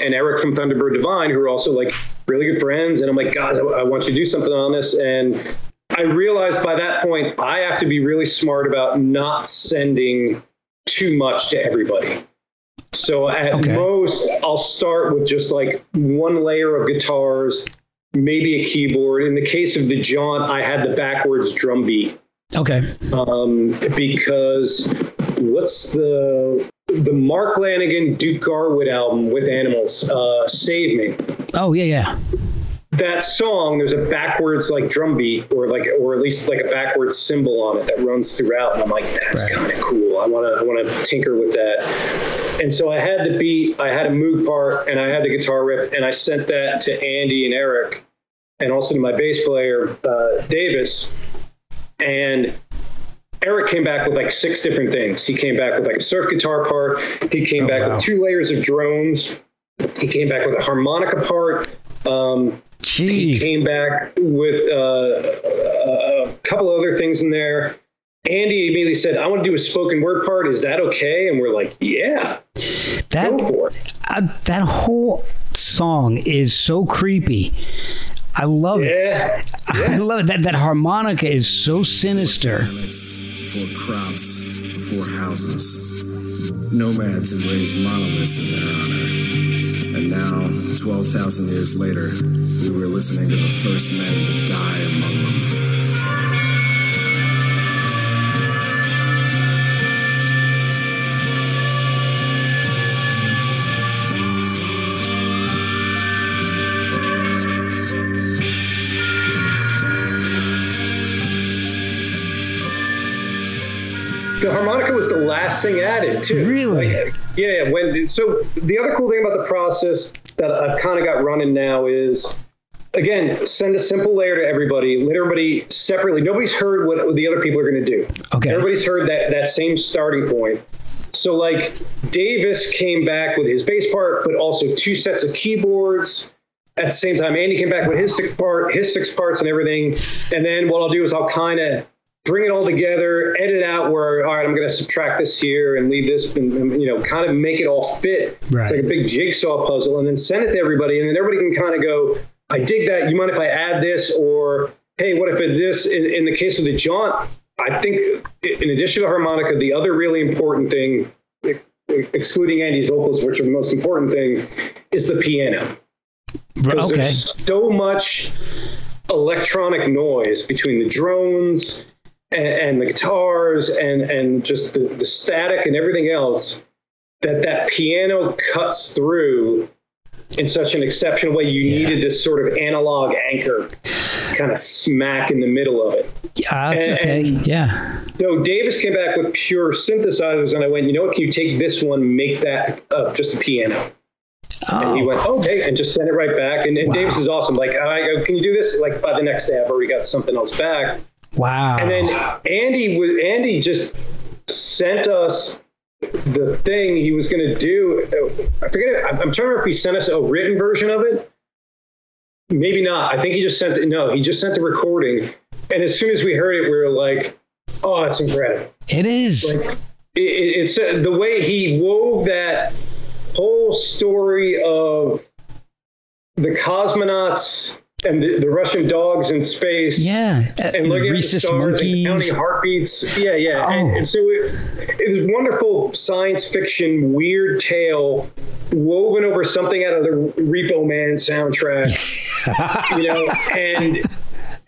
and Eric from Thunderbird Divine, who are also like really good friends. And I'm like, guys, I, I want you to do something on this. And I realized by that point, I have to be really smart about not sending too much to everybody. So at Okay. most, I'll start with just like one layer of guitars, maybe a keyboard. In the case of the Jaunt, I had the backwards drum beat Okay. um, because what's the the Mark Lanegan Duke Garwood album with Animals, uh, "Save Me." Oh yeah, yeah. That song, there's a backwards like drum beat, or like, or at least like a backwards cymbal on it that runs throughout, and I'm like, that's Right. kind of cool. I want to, I want to tinker with that. And so I had the beat, I had a Moog part, and I had the guitar riff, and I sent that to Andy and Eric, and also to my bass player uh, Davis, and Eric came back with like six different things. He came back with like a surf guitar part. He came Oh, back wow. with two layers of drones. He came back with a harmonica part. Um, he came back with uh, a, a couple other things in there. Andy immediately said, "I want to do a spoken word part. Is that okay?" And we're like, "Yeah, That go for it." uh, that whole song is so creepy. I love it. Yeah, I love it. That that harmonica is so sinister. Before crops, before houses. Nomads have raised monoliths in their honor. And now, 12,000 years later, we were listening to the first men to die among them. Harmonica was the last thing added too. Really? Like, yeah, yeah. When so the other cool thing about the process that I've kind of got running now is again send a simple layer to everybody. Let everybody separately. Nobody's heard what the other people are going to do. Okay. Everybody's heard that that same starting point. So like Davis came back with his bass part, but also two sets of keyboards. At the same time, Andy came back with his six part, his six parts and everything. And then what I'll do is I'll kind of bring it all together, edit out where all right, I'm going to subtract this here and leave this, and, and, you know, kind of make it all fit. Right. It's like a big jigsaw puzzle, and then send it to everybody, and then everybody can kind of go, I dig that. You mind if I add this, or hey, what if it this? In, in the case of the jaunt, I think in addition to harmonica, the other really important thing excluding Andy's vocals, which are the most important thing, is the piano. Because Okay. there's so much electronic noise between the drones and, and the guitars and, and just the, the static and everything else that that piano cuts through in such an exceptional way. You Yeah. needed this sort of analog anchor kind of smack in the middle of it. Yeah, that's And- okay. and- yeah. So Davis came back with pure synthesizers, and I went, you know what? Can you take this one, make that uh, just a piano? And he Oh, went, okay, and just sent it right back. And, and Wow. Davis is awesome. Like, I go, can you do this? Like by the next day, I've already got something else back. Wow. And then Andy was Andy just sent us the thing he was going to do. I forget. I'm I'm trying to remember if he sent us a written version of it. Maybe not. I think he just sent it. No, he just sent the recording. And as soon as we heard it, we were like, "Oh, it's incredible!" it is. Like it, it, it's uh, the way he wove that whole story of the cosmonauts and the, the Russian dogs in space yeah. and the looking at the stars and counting heartbeats. Yeah, yeah. And, Oh. and so it, it was wonderful science fiction, weird tale woven over something out of the Repo Man soundtrack, you know, and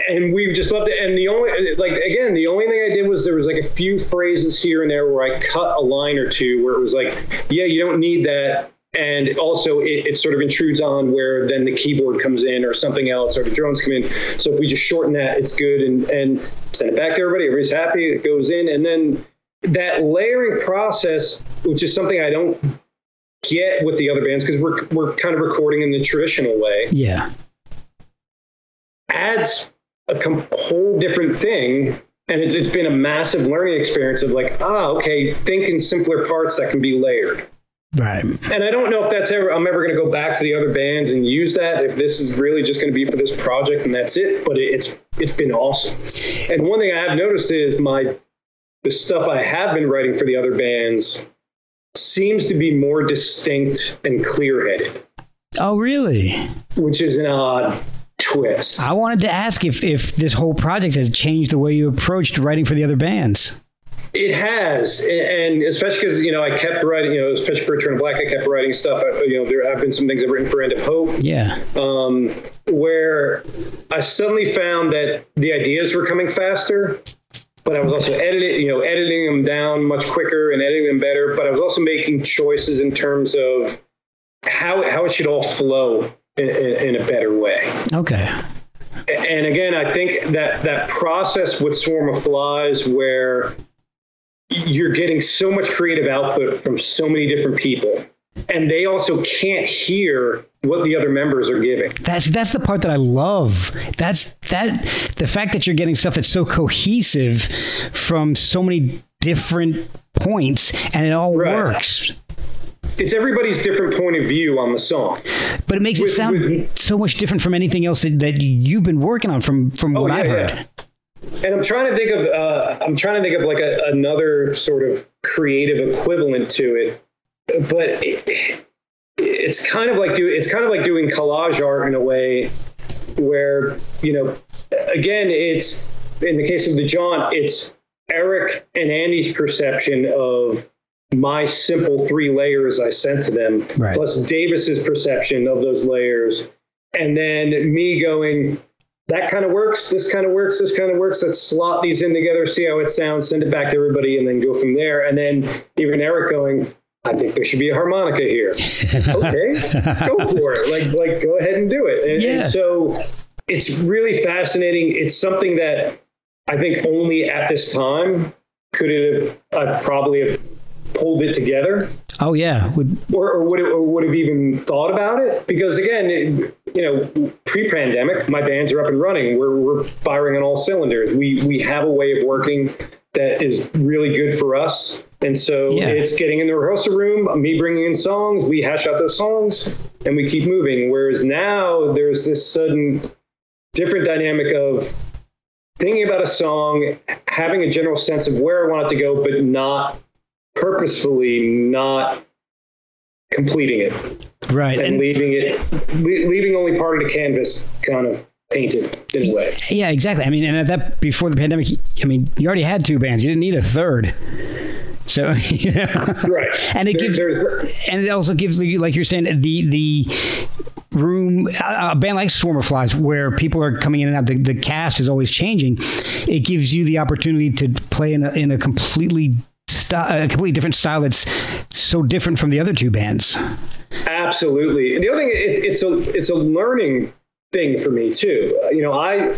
and we just loved it. And the only like again, the only thing I did was there was like a few phrases here and there where I cut a line or two where it was like, yeah, you don't need that. And also, it, it sort of intrudes on where then the keyboard comes in, or something else, or the drones come in. So if we just shorten that, it's good, and and send it back to everybody. Everybody's happy. It goes in, and then that layering process, which is something I don't get with the other bands because we're we're kind of recording in the traditional way yeah. adds a com- whole different thing. And it's, it's been a massive learning experience of like, ah, okay, think in simpler parts that can be layered. Right. And I don't know if that's ever, I'm ever going to go back to the other bands and use that. If this is really just going to be for this project and that's it, but it, it's, it's been awesome. And one thing I have noticed is my, the stuff I have been writing for the other bands seems to be more distinct and clear headed, Oh, really? which is an odd twist. I wanted to ask if if this whole project has changed the way you approached writing for the other bands. It has, and especially because you know I kept writing, you know, especially for Eternal Black, I kept writing stuff. uh, You know, there have been some things I've written for End of Hope, Yeah. um, where I suddenly found that the ideas were coming faster, but I was also editing, you know, editing them down much quicker and editing them better. But I was also making choices in terms of how how it should all flow in, in, in a better way. Okay. And again, I think that that process with Swarm of Flies, where you're getting so much creative output from so many different people, and they also can't hear what the other members are giving. That's that's the part that I love. That's that the fact that you're getting stuff that's so cohesive from so many different points and it all Right. works. It's everybody's different point of view on the song. But it makes it sound with- so much different from anything else that, that you've been working on from from oh, what Oh, yeah, I've heard. yeah. And I'm trying to think of uh, I'm trying to think of like a, another sort of creative equivalent to it, but it, it's kind of like do it's kind of like doing collage art in a way where you know again it's in the case of the Jaunt it's Eric and Andy's perception of my simple three layers I sent to them Right. plus Davis's perception of those layers and then me going that kind of works. This kind of works. This kind of works. Let's slot these in together, see how it sounds, send it back to everybody, and then go from there. And then even Eric going, I think there should be a harmonica here. okay, go for it. Like, like, go ahead and do it. And, and Yeah. so it's really fascinating. It's something that I think only at this time could it have I probably have pulled it together Oh yeah. With, or, or would it, or would have even thought about it? Because again, it, you know, pre-pandemic, my bands are up and running. We're, we're firing on all cylinders. We we have a way of working that is really good for us. And so Yeah. it's getting in the rehearsal room, me bringing in songs, we hash out those songs, and we keep moving. Whereas now there's this sudden different dynamic of thinking about a song, having a general sense of where I want it to go, but not purposefully not completing it right. and And leaving it leaving only part of the canvas kind of painted in a way yeah, exactly. I mean, and at that before the pandemic, I mean, you already had two bands. You didn't need a third. So yeah. right, and it There- gives there's- and it also gives the like you're saying the the room a a band like Swarm of Flies where people are coming in and out the, the cast is always changing it gives you the opportunity to play in a, in a completely sty- a completely different style that's so different from the other two bands Absolutely. And the other thing, it, it's a it's a learning thing for me too. Uh, You know, I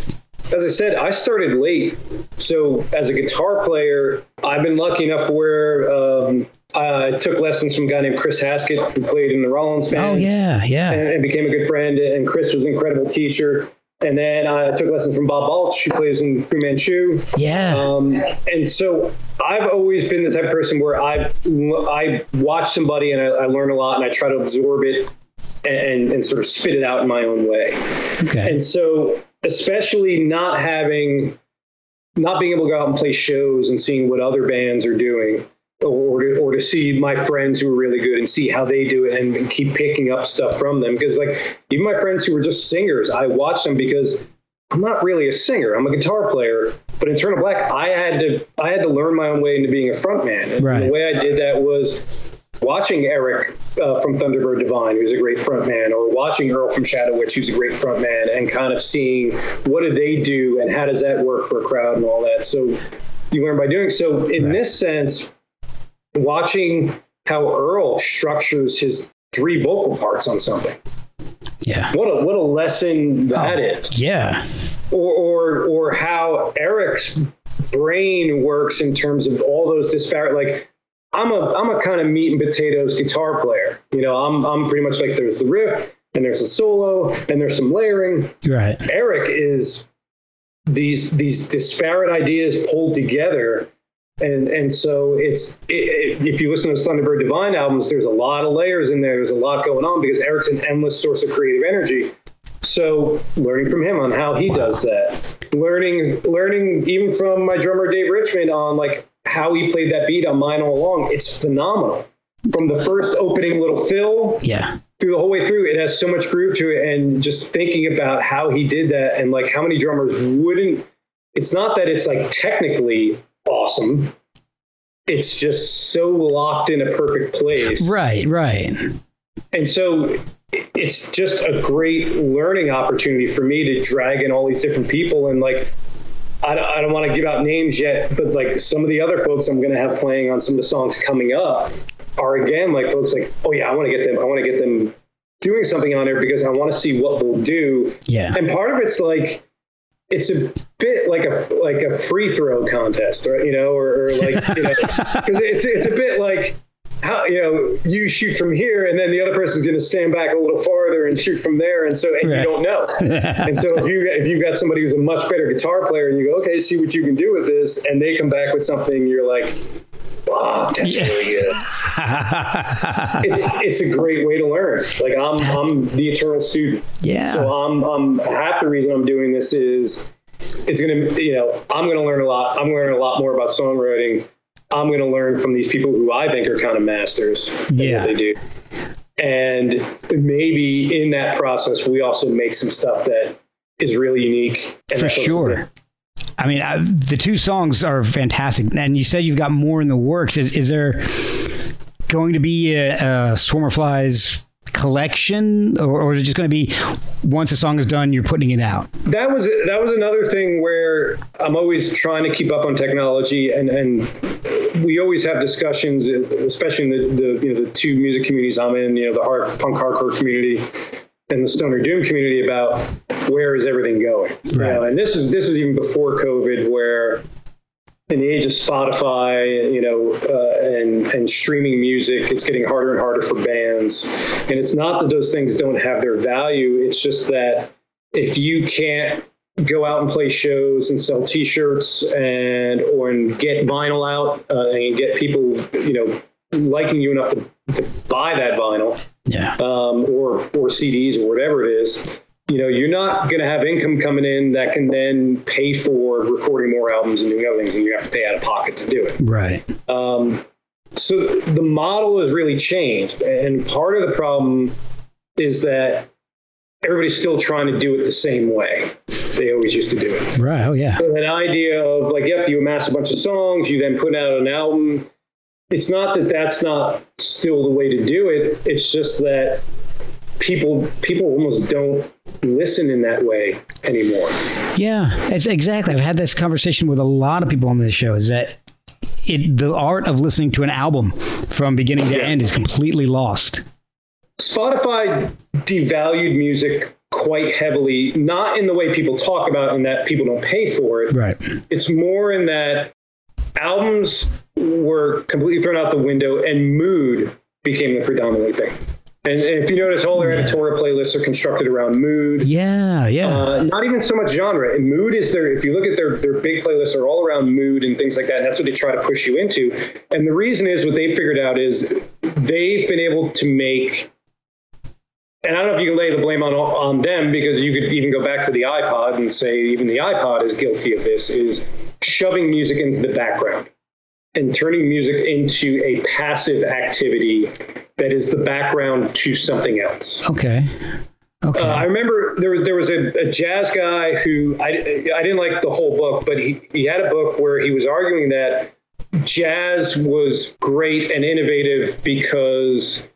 as I said, I started late, so as a guitar player, I've been lucky enough where um, I took lessons from a guy named Chris Haskett, who played in the Rollins band. oh yeah yeah and, and became a good friend. And Chris was an incredible teacher. And then I took lessons from Bob Balch, who plays in Fu Manchu. yeah Um, and so I've always been the type of person where I I watch somebody and I, I learn a lot and I try to absorb it and, and sort of spit it out in my own way. okay And so, especially not having, not being able to go out and play shows and seeing what other bands are doing, or to, or to see my friends who are really good and see how they do it and, keep picking up stuff from them. Because, like, even my friends who were just singers, I watched them because I'm not really a singer. I'm a guitar player. But in Eternal Black, I had to I had to learn my own way into being a frontman. And Right. the way I did that was watching Eric uh, from Thunderbird Divine, who's a great frontman, or watching Earl from Shadow Witch, who's a great frontman, and kind of seeing what do they do and how does that work for a crowd and all that. So you learn by doing. So in Right. this sense, watching how Earl structures his three vocal parts on something. yeah What a what a lesson that oh, is yeah or, or or how Eric's brain works in terms of all those disparate like I'm a I'm a kind of meat and potatoes guitar player. You know, I'm I'm pretty much like there's the riff and there's a solo and there's some layering. right Eric is these these disparate ideas pulled together. And and so it's it, it, if you listen to Thunderbird Divine albums, there's a lot of layers in there. There's a lot going on because Eric's an endless source of creative energy. So learning from him on how he does that, learning learning even from my drummer Dave Richmond on like how he played that beat on Mine All Along, it's phenomenal. From the first opening little fill yeah through the whole way through, it has so much groove to it. And just thinking about how he did that and like how many drummers wouldn't. It's not that it's like technically awesome. It's just so locked in a perfect place. Right right. And so it's just a great learning opportunity for me to drag in all these different people and like I don't, I don't want to give out names yet but like some of the other folks i'm going to have playing on some of the songs coming up are again like folks like oh yeah i want to get them i want to get them doing something on there because i want to see what they'll do. Yeah. And part of it's like it's a bit like a like a free throw contest, right? You know, or, or like you know, because it's it's a bit like how you know you shoot from here, and then the other person's going to stand back a little farther and shoot from there, and so and Right. you don't know. and so if you if you've got somebody who's a much better guitar player, and you go, okay, see what you can do with this, and they come back with something, you're like, that's Yeah. really good it's, it's a great way to learn. Like I'm, I'm the eternal student. Yeah. So I'm, I'm half the reason I'm doing this is it's going to, you know, I'm going to learn a lot. I'm going to learn a lot more about songwriting. I'm going to learn from these people who I think are kind of masters. Yeah. What they do. And maybe in that process, we also make some stuff that is really unique. And for sure. I mean, I, the two songs are fantastic, and you said you've got more in the works. Is, is there going to be a, a Swarm of Flies collection, or, or is it just going to be once a song is done, you're putting it out? that was that was another thing where I'm always trying to keep up on technology, and and we always have discussions, especially in the, the you know the two music communities I'm in, you know the hard punk hardcore community and the stoner doom community about where is everything going. You know, and this is this was even before COVID, where in the age of Spotify, you know, uh, and and streaming music, it's getting harder and harder for bands. And it's not that those things don't have their value. It's just that if you can't go out and play shows and sell T-shirts and or and get vinyl out uh, and get people, you know, liking you enough to, to buy that vinyl Yeah. um, or or CDs or whatever it is, you know, you're not going to have income coming in that can then pay for recording more albums and doing other things, and you have to pay out of pocket to do it. Right. Um, so the model has really changed, and part of the problem is that everybody's still trying to do it the same way they always used to do it. Right. Oh, yeah. So that idea of like, yep, you amass a bunch of songs, you then put out an album, it's not that that's not still the way to do it. It's just that people people almost don't listen in that way anymore. Yeah, it's exactly. I've had this conversation with a lot of people on this show. Is that it? The art of listening to an album from beginning to Yeah. end is completely lost. Spotify devalued music quite heavily, not in the way people talk about and that people don't pay for it. Right. It's more in that albums were completely thrown out the window and mood became the predominant thing. And, if you notice, all their editorial playlists are constructed around mood. Yeah. Yeah. Uh, not even so much genre. And mood is their. If you look at their their big playlists, are all around mood and things like that. And that's what they try to push you into. And the reason is what they figured out is they've been able to make. And I don't know if you can lay the blame on on them because you could even go back to the iPod and say even the iPod is guilty of this. Is shoving music into the background and turning music into a passive activity that is the background to something else. okay. Okay. Uh, I remember there was there was a, a jazz guy who I, I didn't like the whole book, but he, he had a book where he was arguing that jazz was great and innovative because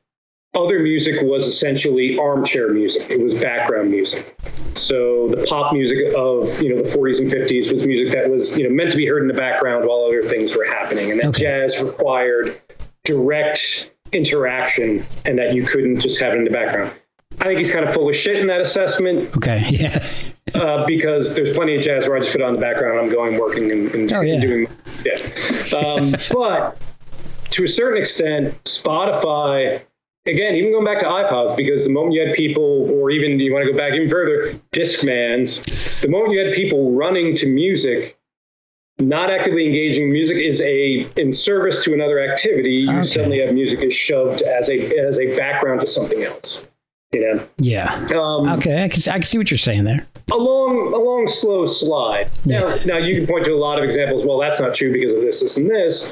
other music was essentially armchair music. It was background music. So the pop music of you know the 40s and 50s was music that was you know meant to be heard in the background while other things were happening, and that Okay. jazz required direct interaction, and that you couldn't just have it in the background. I think he's kind of full of shit in that assessment okay. Yeah. uh, because there's plenty of jazz where I just put it on the background. I'm going working and, and, Oh, yeah. and doing yeah. Um, but to a certain extent, Spotify. Again, even going back to iPods, because the moment you had people, or even you want to go back even further, Discmans, the moment you had people running to music, not actively engaging music is a in service to another activity. You Okay. suddenly have music is shoved as a as a background to something else. You know, Yeah. um, Okay. I can, I can see what you're saying there. a long, a long, slow slide. Now, Yeah. now you can point to a lot of examples. Well, that's not true because of this, this, and this.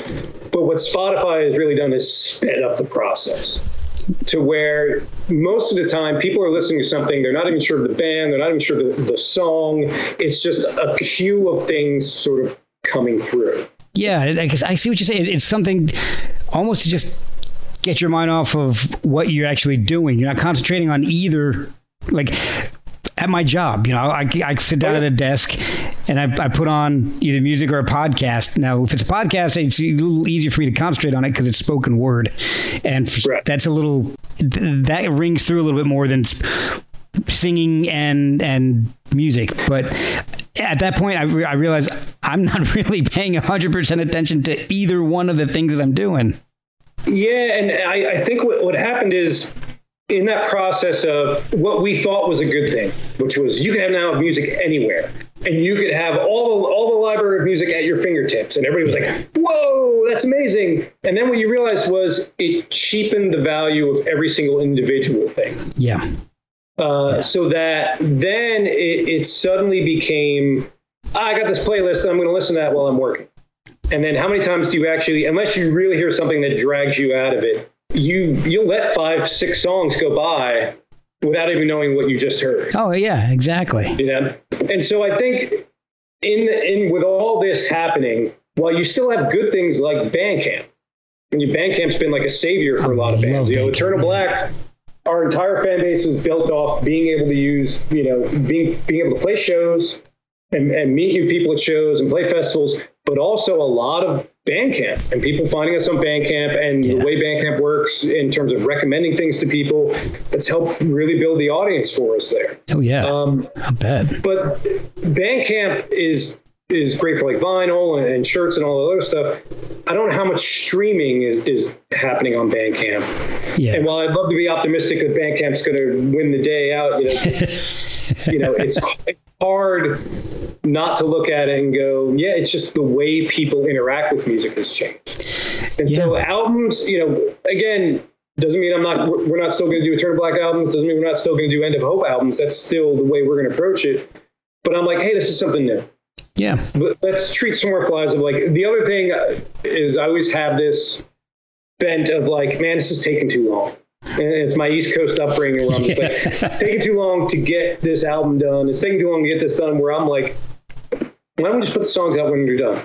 But what Spotify has really done is sped up the process to where most of the time people are listening to something. They're not even sure of the band. They're not even sure of the, the song. It's just a queue of things sort of coming through. Yeah. I, I guess I see what you're saying. It's something almost to just get your mind off of what you're actually doing. You're not concentrating on either. Like at my job, you know, I, I sit down oh, at a desk and I, I put on either music or a podcast. Now, if it's a podcast, it's a little easier for me to concentrate on it because it's spoken word, and Right. that's a little that rings through a little bit more than singing and and music. But at that point, I, re- I realized I'm not really paying 100% attention to either one of the things that I'm doing. Yeah, and I, I think what, what happened is in that process of what we thought was a good thing, which was you can have now music anywhere, and you could have all the, all the library of music at your fingertips, and everybody was like, "Whoa, that's amazing!" And then what you realized was it cheapened the value of every single individual thing. Yeah. Uh, So that then it, it suddenly became, "Ah, I got this playlist, and I'm going to listen to that while I'm working. And then how many times do you actually, unless you really hear something that drags you out of it, you you'll let five, six songs go by without even knowing what you just heard. Oh, yeah, exactly. You know, and so I think in in with all this happening, while you still have good things like Bandcamp, and your Bandcamp's been like a savior for a lot of I bands. You know, Eternal. Black, our entire fan base is built off being able to use, you know, being being able to play shows and, and meet new people at shows and play festivals, but also a lot of Bandcamp and people finding us on Bandcamp and Yeah. the way Bandcamp works in terms of recommending things to people. That's helped really build the audience for us there. Oh, yeah. Um, I bet. but Bandcamp is is great for like vinyl and, and shirts and all the other stuff. I don't know how much streaming is, is happening on Bandcamp. Yeah. And while I'd love to be optimistic that Bandcamp's going to win the day out, you know, you know, it's it's hard not to look at it and go, yeah, it's just the way people interact with music has changed. And so albums, you know, again, doesn't mean I'm not. we're we're not still going to do Eternal Black albums. Doesn't mean we're not still going to do End of Hope albums. That's still the way we're going to approach it. But I'm like, hey, this is something new Yeah. but let's treat Swarm of Flies of like the other thing is I always have this bent of like, man, this is taking too long. And it's my East Coast upbringing where I'm just like, taking too long to get this album done. It's taking too long to get this done. Where I'm like, why don't we just put the songs out when you're done?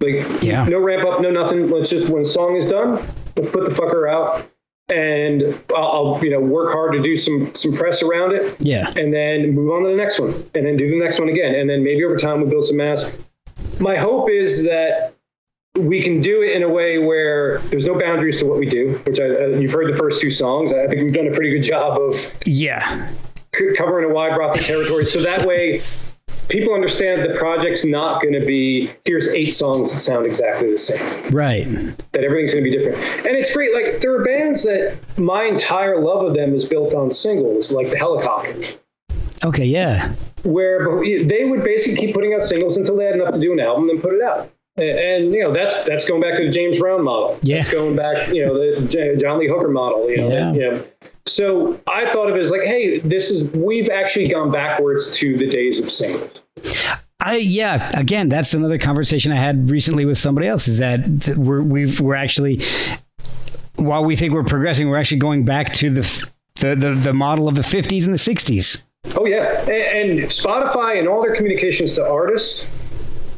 Like, Yeah. no ramp up, no nothing. Let's just when the song is done, let's put the fucker out, and I'll, I'll you know work hard to do some some press around it, Yeah. and then move on to the next one, and then do the next one again, and then maybe over time we build some mass. My hope is that we can do it in a way where there's no boundaries to what we do. Which I, uh, you've heard the first two songs. I think we've done a pretty good job of Yeah. c- covering a wide breadth of territory. So that way, people understand the project's not going to be here's eight songs that sound exactly the same. Right. That everything's going to be different, and it's great. Like there are bands that my entire love of them is built on singles, like the Hellacopters, Okay. Yeah. where they would basically keep putting out singles until they had enough to do an album and put it out. And, and you know that's that's going back to the James Brown model. Yeah. That's going back, you know, the J- John Lee Hooker model. You know, Yeah. you know. So I thought of it as like, hey, this is we've actually gone backwards to the days of singles. I yeah. Again, that's another conversation I had recently with somebody else. Is that we're we've we're actually while we think we're progressing, we're actually going back to the the the, the model of the 50s and the 60s. Oh yeah, and, and Spotify and all their communications to artists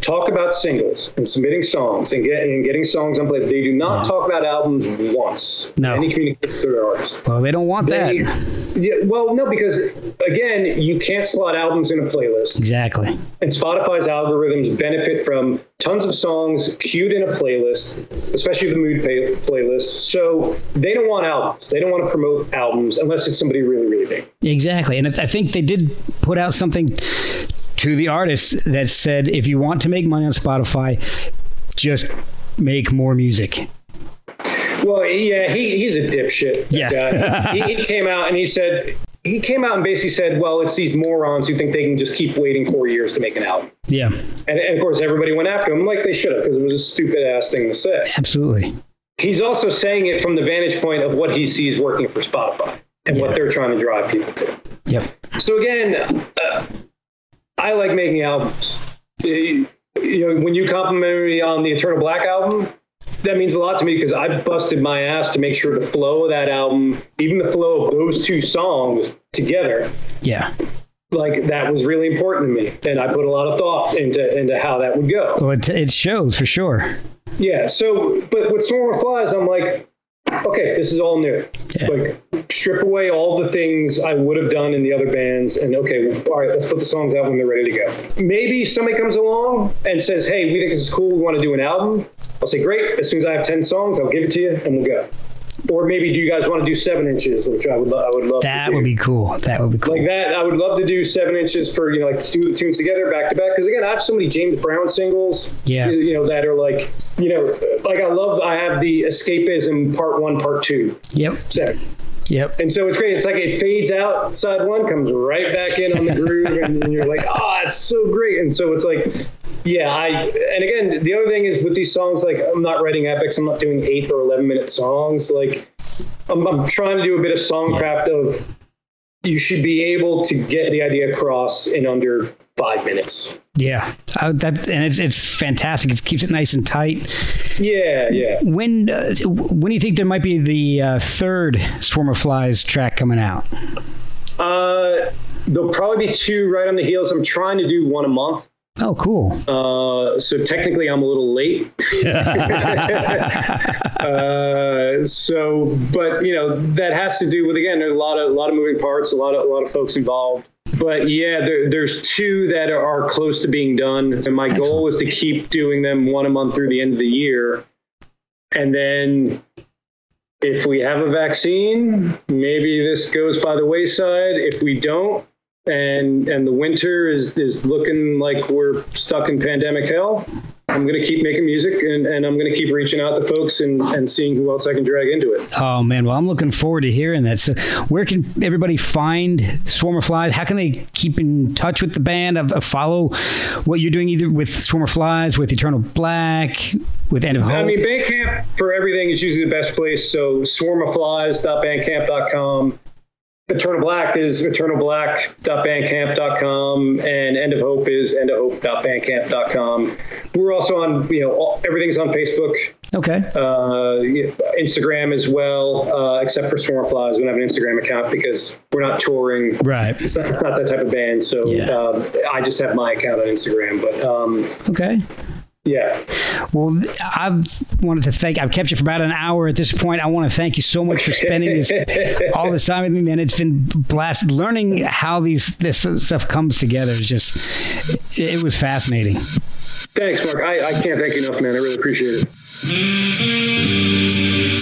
talk about singles and submitting songs and, get, and getting songs on play. They do not uh-huh. talk about albums once. No. Any communication their artists. Well, they don't want They- that. yeah, well, no, because again, you can't slot albums in a playlist. Exactly. And Spotify's algorithms benefit from tons of songs queued in a playlist, especially the mood pay- playlist. So they don't want albums. They don't want to promote albums unless it's somebody really, really big. Exactly. And I think they did put out something to the artists that said if you want to make money on Spotify, just make more music. Well, yeah, he, he's a dipshit. Yeah. he, he came out and he said, he came out and basically said, well, it's these morons who think they can just keep waiting four years to make an album. Yeah, And, and of course, everybody went after him like they should have because it was a stupid ass thing to say. absolutely. He's also saying it from the vantage point of what he sees working for Spotify and Yeah. what they're trying to drive people to. Yep. So again, uh, I like making albums. You you know, when you complimented me on the Eternal Black album, that means a lot to me because I busted my ass to make sure the flow of that album, even the flow of those two songs together, Yeah. like that was really important to me, and I put a lot of thought into into how that would go. Well, it, it shows for sure. Yeah. So, but with Swarm of Flies, I'm like, okay, this is all new. Yeah. Like, strip away all the things I would have done in the other bands, and okay, all right, let's put the songs out when they're ready to go. Maybe somebody comes along and says, hey, we think this is cool. We want to do an album. I'll say, great. As soon as I have ten songs, I'll give it to you, and we'll go. Or maybe do you guys want to do seven inches, which I would lo- I would love. That to do would be cool. That would be cool. like that. I would love to do seven inches for you know like do the tunes together back to back because again I have so many James Brown singles. Yeah. you, know that are like you know like I love I have the escapism part one part two Yep. set. Yep. And so it's great. It's like it fades out side one, comes right back in on the groove, and you're like, oh, it's so great. And so it's like, yeah, I. And again, the other thing is with these songs, like I'm not writing epics. I'm not doing eight or eleven minute songs. Like I'm, I'm trying to do a bit of songcraft of. You should be able to get the idea across in under five minutes. Yeah. Uh, that and it's it's fantastic. It keeps it nice and tight. Yeah, yeah. When uh, when do you think there might be the uh, third Swarm of Flies track coming out? Uh, there'll probably be two right on the heels. I'm trying to do one a month. Oh, cool. Uh, so technically, I'm a little late. uh, so, but you know, that has to do with again there's a lot of a lot of moving parts, a lot of a lot of folks involved. But yeah, there, there's two that are, close to being done, and my goal is to keep doing them one a month through the end of the year, and then. If we have a vaccine, maybe this goes by the wayside. If we don't, and and the winter is is looking like we're stuck in pandemic hell. I'm gonna keep making music and, and I'm gonna keep reaching out to folks and, and seeing who else I can drag into it. Oh man, well I'm looking forward to hearing that. So, where can everybody find Swarm of Flies? How can they keep in touch with the band? Uh, follow what you're doing either with Swarm of Flies, with Eternal Black, with End of Hope. I mean, Bandcamp for everything is usually the best place. So swarmofflies.bandcamp.com. Eternal Black is eternalblack.bandcamp.com and End of Hope is endofhope.bandcamp.com. We're also on, you know, all, everything's on Facebook, okay. uh, Instagram as well, uh, except for Swarm Flies. We don't have an Instagram account because we're not touring. Right. It's not, it's not that type of band. So Yeah. um, I just have my account on Instagram. But um, Okay. Yeah. Well, I've wanted to thank. I've kept you for about an hour at this point. I want to thank you so much for spending this all this time with me, man. It's been blast learning how these this stuff comes together. Is just it was fascinating. Thanks, Mark. I, I can't thank you enough, man. I really appreciate it.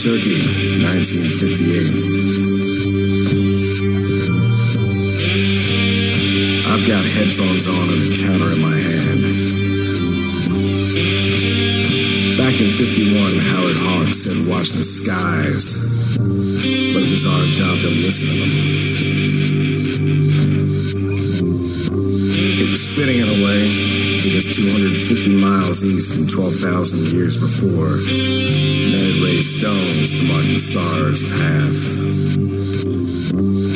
Turkey, 1958. I've got headphones on and a counter in my hand. See. Back in 51, Howard Hawks said, watch the skies. But it was our job to listen to them. It was fitting in a way, because 250 miles east and 12,000 years before, men had raised stones to mark the stars' path.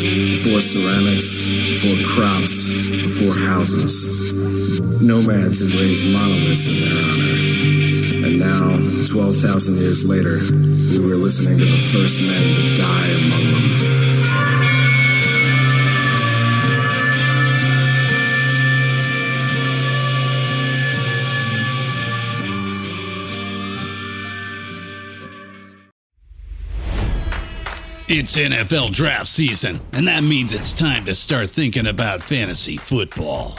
Before ceramics, before crops, before houses, nomads had raised monoliths in their honor. And now, 12,000 years later, we were listening to the first men to die among them. It's NFL draft season, and that means it's time to start thinking about fantasy football.